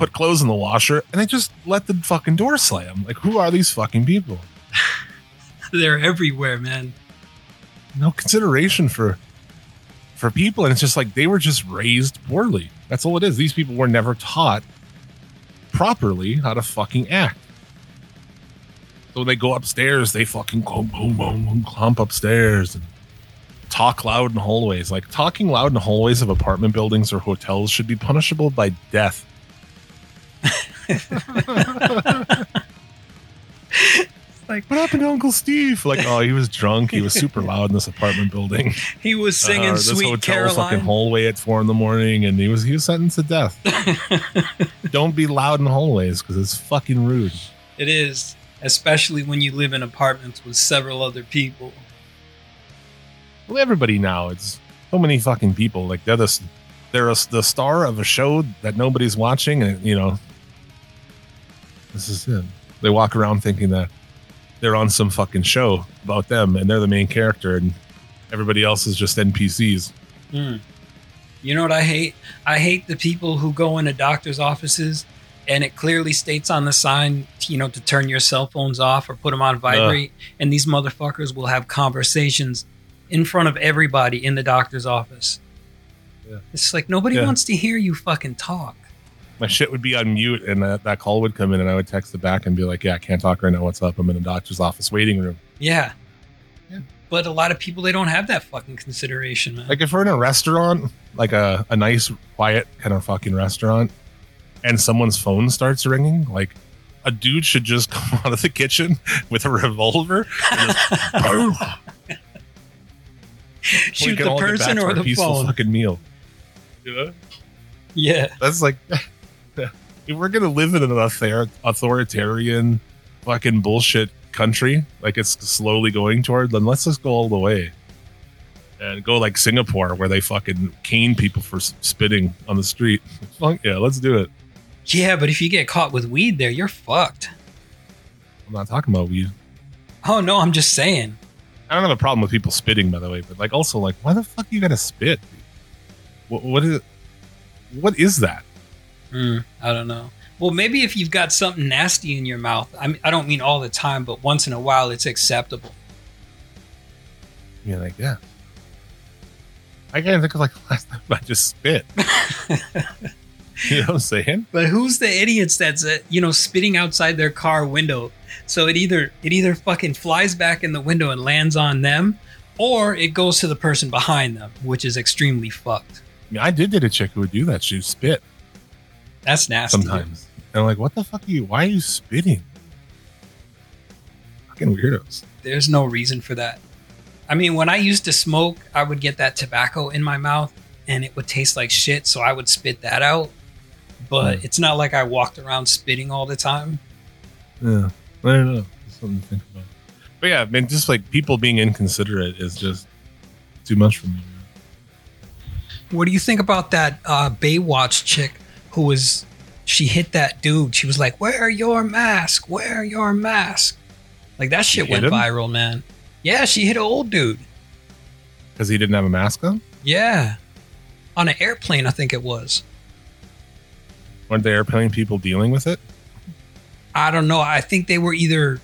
put clothes in the washer and they just let the fucking door slam. Like, who are these fucking people? They're everywhere, man. no consideration for for people and it's just like they were just raised poorly that's all it is these people were never taught properly how to fucking act so when they go upstairs they fucking boom boom boom clump upstairs and talk loud in hallways like talking loud in hallways of apartment buildings or hotels should be punishable by death like what happened to uncle steve like oh he was drunk he was super loud in this apartment building He was singing uh, Sweet hotel fucking Caroline. hallway at four in the morning, and he was he was sentenced to death. Don't be loud in hallways because it's fucking rude. It is, especially when you live in apartments with several other people. Well, everybody now it's so many fucking people. Like they're the they're a, the star of a show that nobody's watching, and you know this is it. They walk around thinking that they're on some fucking show about them, and they're the main character, and everybody else is just NPCs. Mm. You know what I hate? I hate the people who go into doctors' offices and it clearly states on the sign, you know, to turn your cell phones off or put them on vibrate. And these motherfuckers will have conversations in front of everybody in the doctor's office. Yeah. It's like nobody Yeah. wants to hear you fucking talk. My shit would be on mute and that, that call would come in and I would text it back and be like, yeah, I can't talk right now. What's up? I'm in a doctor's office waiting room. Yeah. Yeah. But a lot of people, they don't have that fucking consideration, man. Like if we're in a restaurant, like a, a nice, quiet kind of fucking restaurant and someone's phone starts ringing, like a dude should just come out of the kitchen with a revolver and just Shoot the all get back person or the phone. fucking meal. You know? Yeah. That's like if we're gonna live in an author- authoritarian fucking bullshit country, like it's slowly going toward, then let's just go all the way and go like Singapore, where they fucking cane people for spitting on the street. Fuck yeah, let's do it. Yeah, but if you get caught with weed there, you're fucked. I'm not talking about weed. Oh no, I'm just saying. I don't have a problem with people spitting, by the way, but like also like, why the fuck you gotta spit? What, what is what is that? Mm, I don't know. Well, maybe if you've got something nasty in your mouth, I mean, I don't mean all the time, but once in a while, it's acceptable. You're like, yeah. I can't think of like last time I just spit. you know what I'm saying? But who's the idiots that's uh, you know spitting outside their car window? So it either it either fucking flies back in the window and lands on them, or it goes to the person behind them, which is extremely fucked. I, mean, I did date a chick who would do that. She would spit That's nasty. sometimes. And I'm like, what the fuck are you? Why are you spitting? Fucking weirdos. There's no reason for that. I mean, when I used to smoke, I would get that tobacco in my mouth and it would taste like shit, so I would spit that out. But it's not like I walked around spitting all the time. Yeah. I don't know. It's something to think about. But yeah, I mean, just like people being inconsiderate is just too much for me. What do you think about that uh, Baywatch chick who was? She hit that dude. She was like, "Wear your mask. Wear your mask." Like that shit went him? viral, man. Yeah, she hit an old dude. Because he didn't have a mask on? Yeah, on an airplane, I think it was. Weren't the airplane people dealing with it? I don't know. I think they were either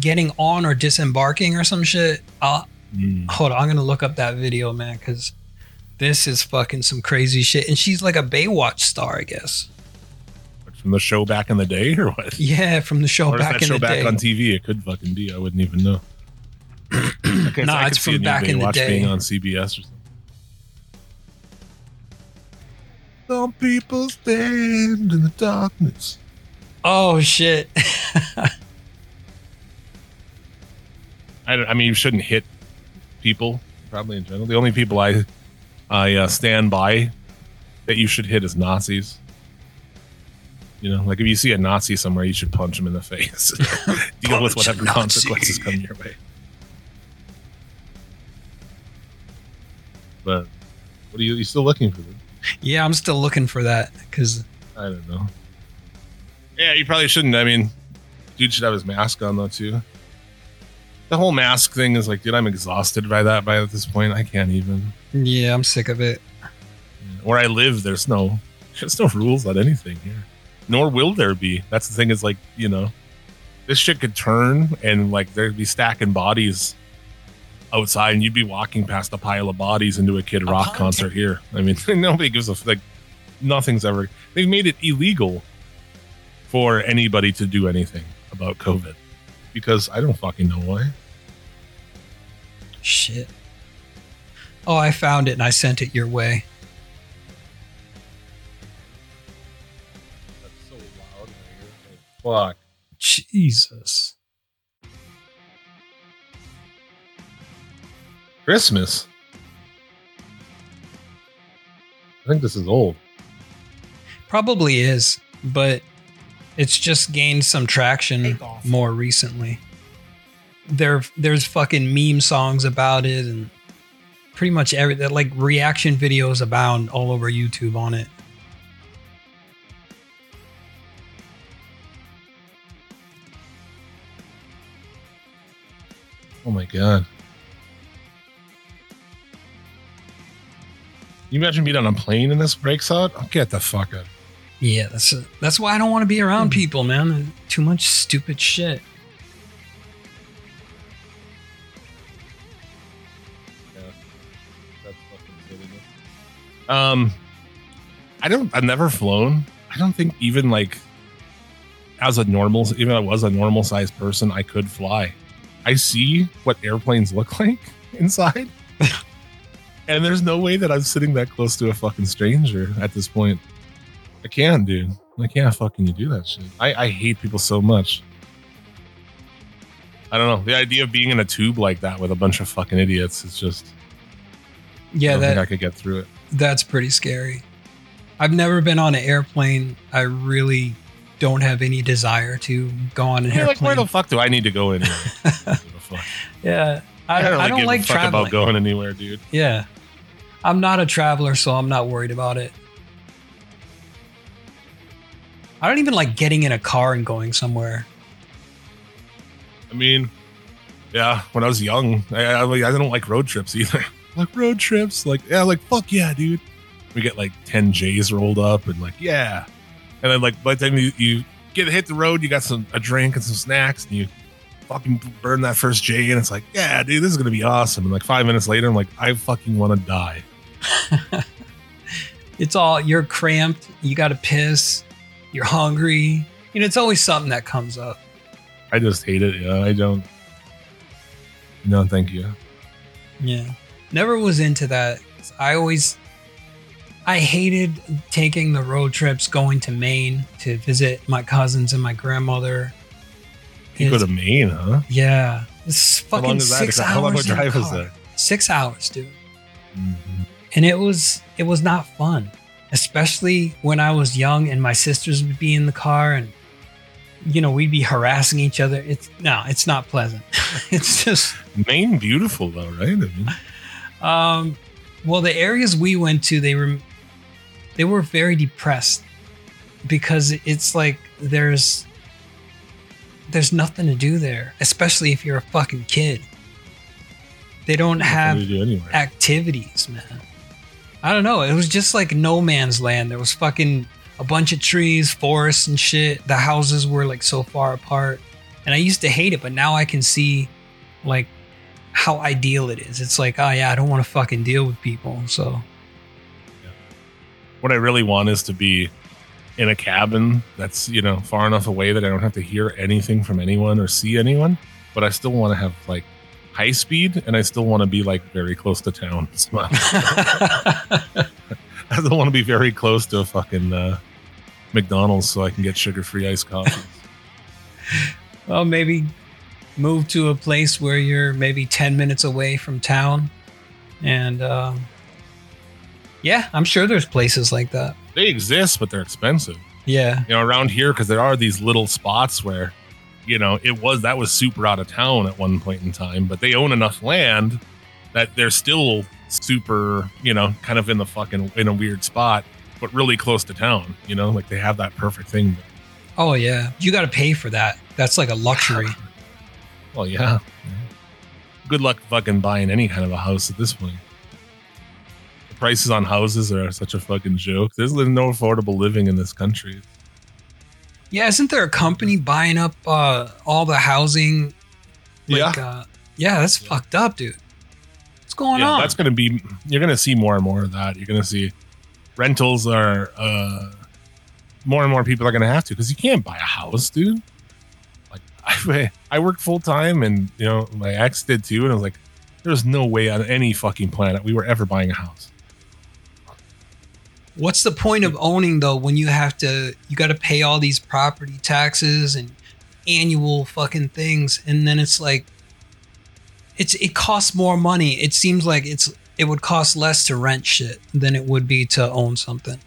getting on or disembarking or some shit. Uh, Mm. hold on, I'm gonna look up that video, man, because this is fucking some crazy shit. And she's like a Baywatch star, I guess. From the show back in the day or what? Yeah, from the show or is back that in show the back day. on TV? It could fucking be. I wouldn't even know. okay, Nah, I it's from a new back in the Baywatch day. being on CBS or something. Some people stand in the darkness. oh shit. I, don't- I mean, you shouldn't hit people. Probably in general, the only people I I uh, stand by that you should hit as Nazis. You know, like if you see a Nazi somewhere, you should punch him in the face. Deal with whatever consequences come your way. But what are you? You still looking for them? yeah, I'm still looking for that because I don't know. Yeah, you probably shouldn't. I mean, dude should have his mask on though too. The whole mask thing is like, dude, I'm exhausted by that. By at this point, I can't even. yeah, I'm sick of it. Where I live, there's no, there's no rules on anything here. Nor will there be. That's the thing. Is like, you know, this shit could turn and like there'd be stacking bodies outside, and you'd be walking past a pile of bodies into a Kid Rock concert here. I mean, nobody gives a like. Nothing's ever. They've made it illegal for anybody to do anything about COVID because I don't fucking know why. Shit. Oh, I found it and I sent it your way. That's so loud. Fuck. Jesus. Christmas. I think this is old. Probably is, but it's just gained some traction more recently. There, there's fucking meme songs about it, and pretty much every like reaction videos abound all over YouTube on it. Oh my god. You imagine being on a plane and this breaks out? Oh, get the fuck out. Yeah, that's that's why I don't want to be around hmm. people, man. Too much stupid shit. Um, I don't. I've never flown. I don't think even like as a normal, even I was a normal sized person, I could fly. I see what airplanes look like inside, and there's no way that I'm sitting that close to a fucking stranger at this point. I can't, dude. I can't fucking do that shit. I, I hate people so much. I don't know. The idea of being in a tube like that with a bunch of fucking idiots is just. I Yeah, don't think I could get through it. That's pretty scary. I've never been on an airplane. I really don't have any desire to go on an You're like, where the fuck do I need to go anyway? Who yeah, I, I don't, really I don't give like a fuck traveling. about going anywhere, dude. Yeah. I'm not a traveler, so I'm not worried about it. I don't even like getting in a car and going somewhere. I mean, yeah, when I was young, I, I, I don't like road trips either. like road trips, like yeah, like fuck yeah, dude. We get like ten J's rolled up and like yeah, and then like by the time you, you get hit the road, you got some a drink and some snacks, and you fucking burn that first J, and it's like yeah, dude, this is gonna be awesome. And like five minutes later, I'm like I fucking want to die. It's all you're cramped, you got to piss, you're hungry. You know, it's always something that comes up. I just hate it. Yeah, I don't. No, thank you. Yeah. Never was into that. I always I hated taking the road trips going to Maine to visit my cousins and my grandmother. You go to Maine, huh? yeah. It's How fucking long is that? six hours. How long of a in the drive is car. that? Six hours, dude. Mhm. and it was it was not fun especially when i was young and my sisters would be in the car and you know we'd be harassing each other it's no it's not pleasant it's just Maine, beautiful though, right? I mean, um well the areas we went to they were they were very depressed because it's like there's there's nothing to do there especially if you're a fucking kid they don't have do anyway? activities, man. I don't know. It was just like no man's land. There was fucking a bunch of trees, forests, and shit. The houses were like so far apart. And I used to hate it, but now I can see like how ideal it is. It's like, oh yeah, I don't want to fucking deal with people. So what I really want is to be in a cabin that's you know far enough away that I don't have to hear anything from anyone or see anyone, but I still want to have like high speed and I still want to be like very close to town. I still want to be very close to a fucking uh, McDonald's so I can get sugar free iced coffee. well, maybe move to a place where you're maybe 10 minutes away from town. And um, yeah, I'm sure there's places like that. they exist, but they're expensive. Yeah. you know around here because there are these little spots where you know it was that was super out of town at one point in time but they own enough land that they're still super you know kind of in the fucking in a weird spot but really close to town you know like they have that perfect thing Oh, yeah. You got to pay for that. That's like a luxury. well yeah good luck fucking buying any kind of a house at this point the prices on houses are such a fucking joke there's no affordable living in this country Yeah, isn't there a company buying up uh, all the housing? Like, Yeah. Uh, yeah, that's fucked up, dude. What's going yeah, on? that's going to be. You're going to see more and more of that. You're going to see rentals are uh, more and more people are going to have to because you can't buy a house, dude. I, I worked full time, and you know my ex did too, and I was like, there's no way on any fucking planet we were ever buying a house. What's the point of owning though when you have to you got to pay all these property taxes and annual fucking things and then it's like it's it costs more money. It seems like it's it would cost less to rent shit than it would be to own something.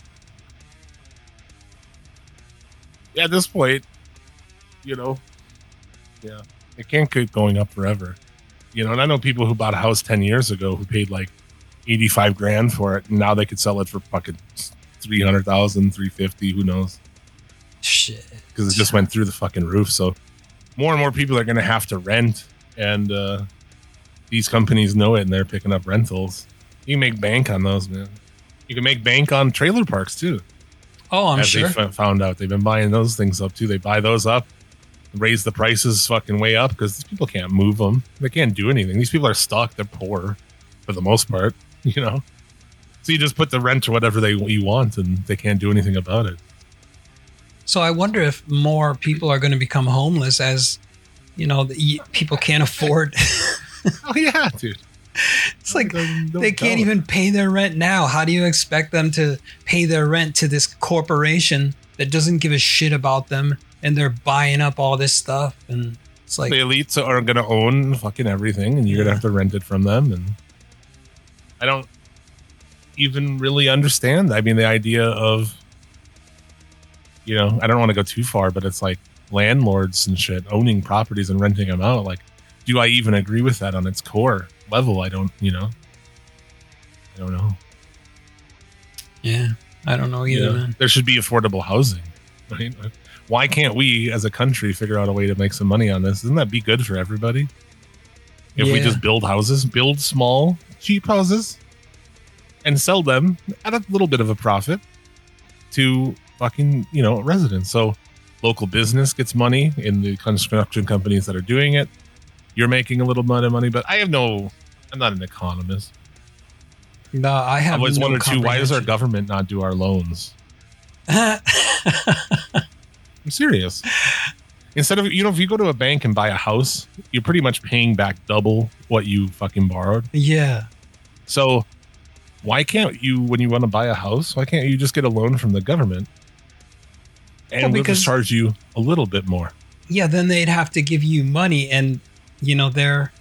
Yeah, at this point, you know, yeah, it can't keep going up forever. You know, and I know people who bought a house ten years ago who paid like eighty five grand for it, and now they could sell it for fucking 300,000, 350, who knows? Shit. Because it just went through the fucking roof. So more and more people are going to have to rent, and uh, these companies know it, and they're picking up rentals. You can make bank on those, man. You can make bank on trailer parks too. Oh, I'm as sure. they f- found out, they've been buying those things up too. They buy those up, raise the prices fucking way up because these people can't move them. They can't do anything. These people are stuck. They're poor for the most part, you know. So you just put the rent or whatever they you want, and they can't do anything about it. So I wonder if more people are going to become homeless as you know the, people can't afford. Oh yeah, dude. it's like Don't- don't they can't even pay their rent now. How do you expect them to pay their rent to this corporation that doesn't give a shit about them and they're buying up all this stuff? And it's like, the elites are going to own fucking everything, and you're going to have to rent it from them. And I don't even really understand. I mean, the idea of you know, I don't want to go too far, but it's like landlords and shit owning properties and renting them out. Like, do I even agree with that on its core level? I don't, you know, I don't know. Yeah, I don't know either, know, man. there should be affordable housing, right? Why can't we as a country figure out a way to make some money on this? Doesn't that be good for everybody? If we just build houses, build small, cheap houses, and sell them at a little bit of a profit to fucking, you know, residents. So local business gets money in the construction companies that are doing it. You're making a little bit of money, but I have no, I'm not an economist. No, I I have always no wondered too, why does our government not do our loans? I'm serious. Instead of you know, if you go to a bank and buy a house, you're pretty much paying back double what you fucking borrowed. yeah, So why can't you, when you want to buy a house, why can't you just get a loan from the government and Well, we'll because- just charge you a little bit more? yeah. Then they'd have to give you money, and you know they're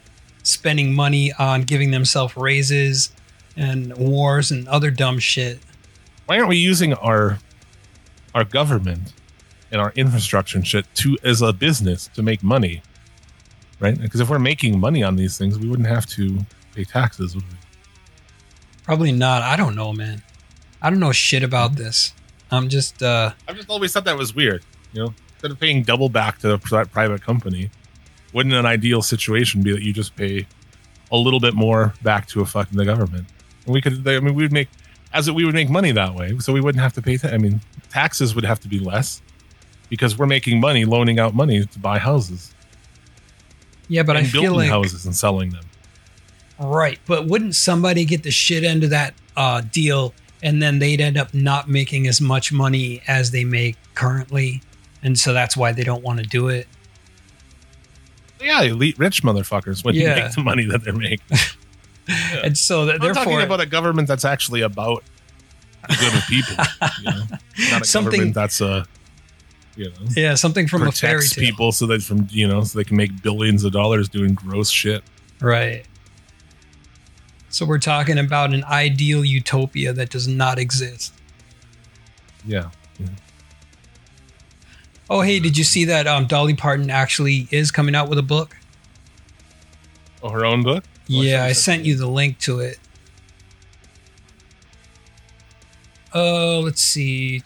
spending money on giving themselves raises and wars and other dumb shit. Why aren't we using our our government and our infrastructure and shit to as a business to make money? Right? Because if we're making money on these things, we wouldn't have to pay taxes, would we? Probably not. I don't know, man. I don't know shit about this. I'm just uh I've just always thought that was weird. You know, instead of paying double back to a private company, wouldn't an ideal situation be that you just pay a little bit more back to a fucking the government? And we could, I mean, we would make as it, we would make money that way, so we wouldn't have to pay. Ta- I mean, taxes would have to be less because we're making money loaning out money to buy houses yeah, but I feel building like houses and selling them. right. But wouldn't somebody get the shit end of that uh deal and then they'd end up not making as much money as they make currently, and so that's why they don't want to do it. Yeah, elite rich motherfuckers when Yeah. you make the money that they're making. Yeah. And so that I'm talking about a government that's actually about the good of people. You know? Not a Something- government that's a you know yeah, something from a fairy tale. people so that from you know so they can make billions of dollars doing gross shit. Right. So we're talking about an ideal utopia that does not exist. Yeah. Oh, hey, did you see that um, Dolly Parton actually is coming out with a book? Oh, her own book. Yeah, I sent you the link to it. Oh, let's see.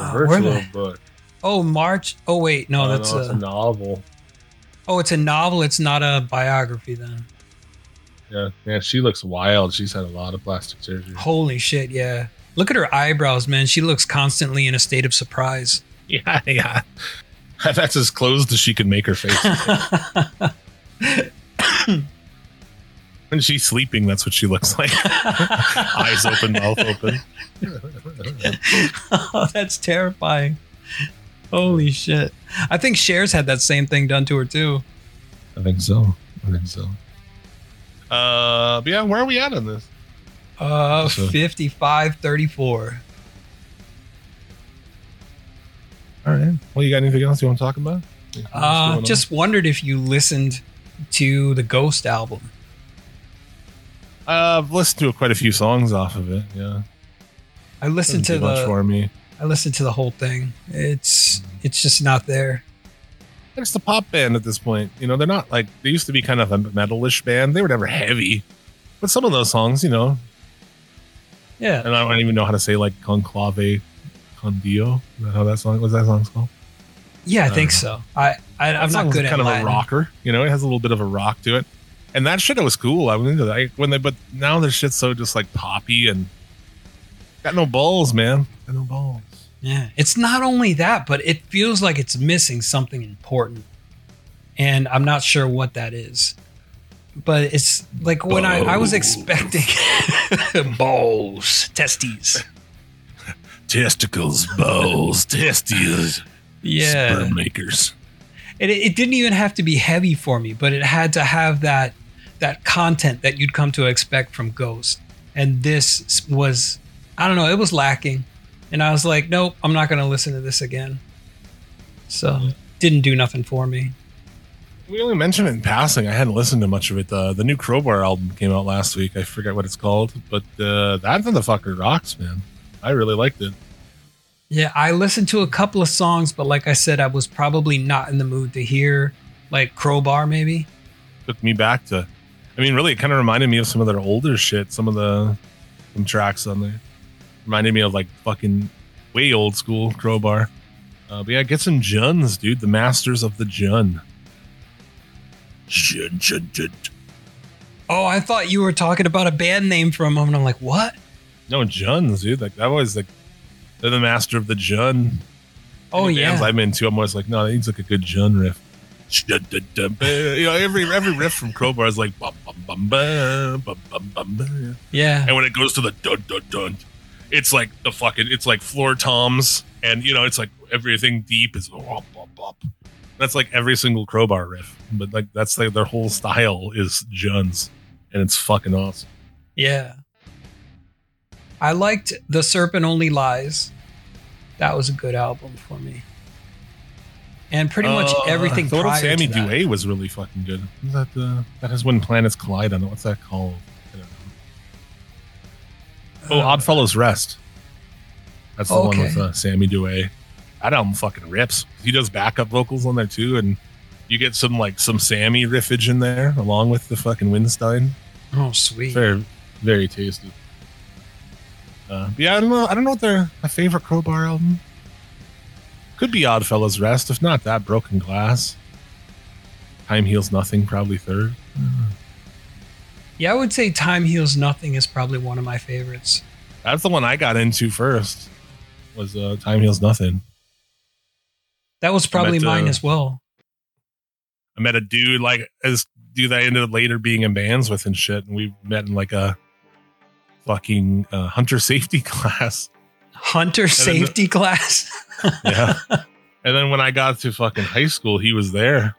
Uh, virtual book. Oh, March. Oh, wait, no, Oh, that's no, a, a novel. Oh, it's a novel. It's not a biography. Then. Yeah, man, she looks wild. She's had a lot of plastic surgery. Holy shit! Yeah. Look at her eyebrows, man. She looks constantly in a state of surprise. Yeah, yeah. That's as closed as she can make her face. when she's sleeping, that's what she looks like. Eyes open, mouth open. oh, that's terrifying. Holy shit. I think Cher's had that same thing done to her too. I think so. I think so. Uh, but yeah, where are we at on this? Uh So- 55 34. All right. Well, you got anything else you want to talk about? Anything Uh going on? just wondered if you listened to the Ghost album. Uh, I've listened to quite a few songs off of it. Yeah, I listened Doesn't to do much the for me. I listened to the whole thing. It's it's just not there. It's the pop band at this point. You know, they're not like they used to be kind of a metalish band. They were never heavy, but some of those songs, you know, Yeah. and I don't even know how to say like conclave, condio. Is that how that song? was? that song's called? Yeah, I Uh, think so. I, I I'm not good at kind of Latin. a rocker. You know, it has a little bit of a rock to it, and that shit was cool. I was into that I, when they, but now their shit's so just like poppy and got no balls, man. Got no balls. Yeah. It's not only that, but it feels like it's missing something important. And I'm not sure what that is. But it's like when I, I was expecting balls, testes. Testicles, balls, testes, Yeah. sperm makers. It, it didn't even have to be heavy for me, but it had to have that that content that you'd come to expect from Ghost. And this was, I don't know, it was lacking. And I was like, nope, I'm not going to listen to this again. So didn't do nothing for me. We only mentioned it in passing. I hadn't listened to much of it. The new Crowbar album came out last week. I forget what it's called, but uh, that motherfucker rocks, man. I really liked it. Yeah, I listened to a couple of songs, but like I said, I was probably not in the mood to hear like Crowbar, maybe. Took me back to, I mean, really, it kind of reminded me of some of their older shit. Some of the some tracks on there reminded me of like fucking way old school Crowbar. Uh, but yeah, get some Juns, dude. The masters of the Jun. Jun, Jun, Jun. Oh, I thought you were talking about a band name for a moment. I'm like, what? No, Juns, dude. Like that was like they're the master of the Jun. Oh Any bands yeah. I'm into. I'm always like, no, that needs like a good Jun riff. You know, every every riff from Crowbar is like bum bum bum bum bum bum bum. bum. yeah. And when it goes to the dun dun dun, it's like the fucking it's like floor toms, and you know, it's like everything deep is. That's like every single Crowbar riff, but like that's like their whole style is Juns, and it's fucking awesome. Yeah. I liked The Serpent Only Lies. That was a good album for me. And pretty much Uh, everything The little prior Sammy. Duet was really fucking good. Is that uh, that has when planets collide on it? What's that called? I don't know. Oh, Uh, Oddfellows Rest. That's the one with uh, Sammy Duet. That album fucking rips. He does backup vocals on there too, and you get some like some Sammy riffage in there along with the fucking Windstein. Oh, sweet. Very, very tasty. Uh, yeah, I don't know. I don't know what their my favorite Crowbar album. Could be Oddfellows Rest. If not that, Broken Glass. Time Heals Nothing, probably third. Yeah, I would say Time Heals Nothing is probably one of my favorites. That's the one I got into first. Was uh, Time Heals Nothing. That was probably mine uh, as well. I met a dude like as dude that I ended up later being in bands with and shit, and we met in like a fucking uh, hunter safety class. Hunter the- safety class. Yeah. and then when I got to fucking high school, he was there.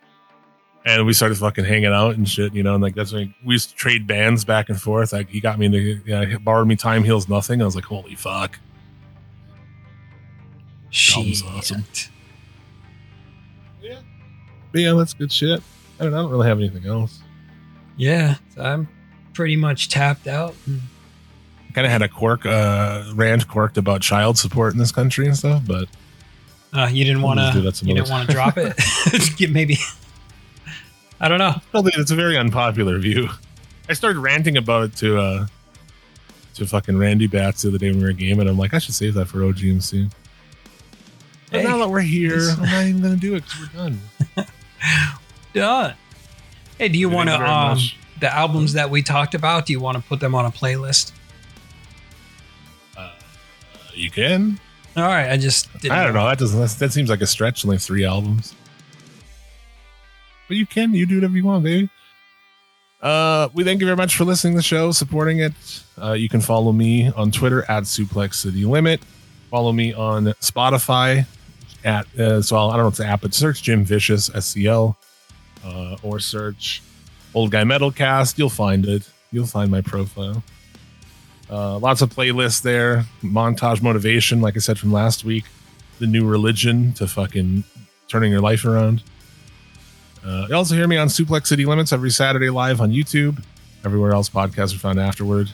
And we started fucking hanging out and shit, you know, and like that's when we used to trade bands back and forth. Like he got me into, yeah, he borrowed me Time Heals Nothing. I was like, holy fuck. Shit. Awesome. But yeah, that's good shit. I don't, I don't really have anything else. Yeah, I'm pretty much tapped out. Kind of had a quirk, uh, rant quirked about child support in this country and stuff, but Uh, you didn't want to. You didn't want to drop it. Maybe. I don't know. probably it's a very unpopular view. I started ranting about it to uh to fucking Randy Bats the other day when we were gaming. I'm like, I should save that for OGMC. But Hey, now that we're here, I'm not even gonna do it because we're done. Done. Hey, do you want to um much. the albums that we talked about? Do you want to put them on a playlist? You can. All right, I just didn't I don't know. That doesn't. That, seems like a stretch. Only three albums. But you can. You do whatever you want, baby. Uh, we thank you very much for listening to the show, supporting it. Uh, you can follow me on Twitter at Suplex City Limit. Follow me on Spotify at uh, so I don't know if it's an app, but search Jim Vicious SCL uh, or search Old Guy Metalcast. You'll find it. You'll find my profile. Uh, lots of playlists there. Montage motivation, like I said from last week. The new religion to fucking turning your life around. Uh, you also hear me on Suplex City Limits every Saturday live on YouTube. Everywhere else podcasts are found afterward.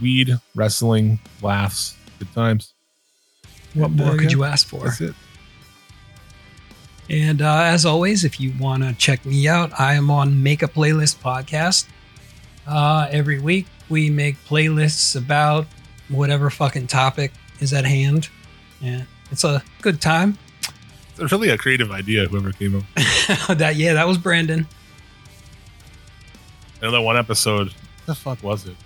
Weed, wrestling, laughs, good times. What And, uh, more could yeah, you ask for? That's it. And uh, as always, if you want to check me out, I am on Make a Playlist podcast. Uh, every week, we make playlists about whatever fucking topic is at hand. Yeah, it's a good time. It's really a creative idea, whoever came up. that yeah, that was Brandon. Another one episode. What the fuck was it?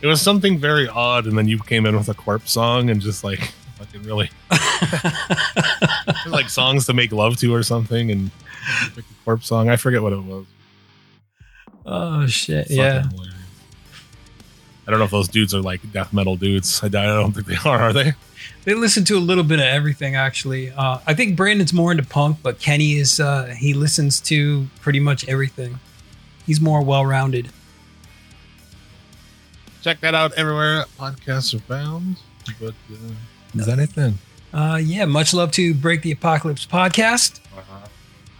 It was something very odd, and then you came in with a corpse song and just like fucking really like songs to make love to or something, and picked a corpse song. I forget what it was. oh shit! Yeah, hilarious. I don't know if those dudes are like death metal dudes. I, I don't think they are. Are they? they listen to a little bit of everything. Actually, uh, I think Brandon's more into punk, but Kenny is uh, he listens to pretty much everything. He's more well-rounded. Check that out everywhere podcasts are found. But uh, is that it then? Uh, yeah, much love to Break the Apocalypse podcast.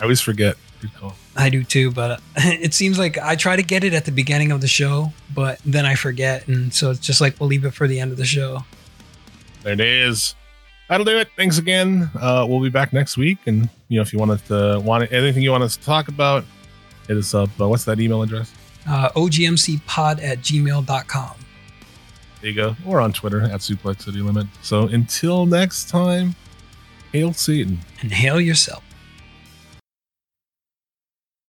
I always forget Good call. I do too, but it seems like I try to get it at the beginning of the show, but then I forget, and so it's just like we'll leave it for the end of the show. There it is. That'll do it. Thanks again. Uh, we'll be back next week, and you know if you want to want anything you want us to talk about, hit us up. Uh, what's that email address? Uh, ogmcpod at gmail.com. There you go. Or on Twitter at Suplex City Limit. So until next time, hail Satan. And hail yourself.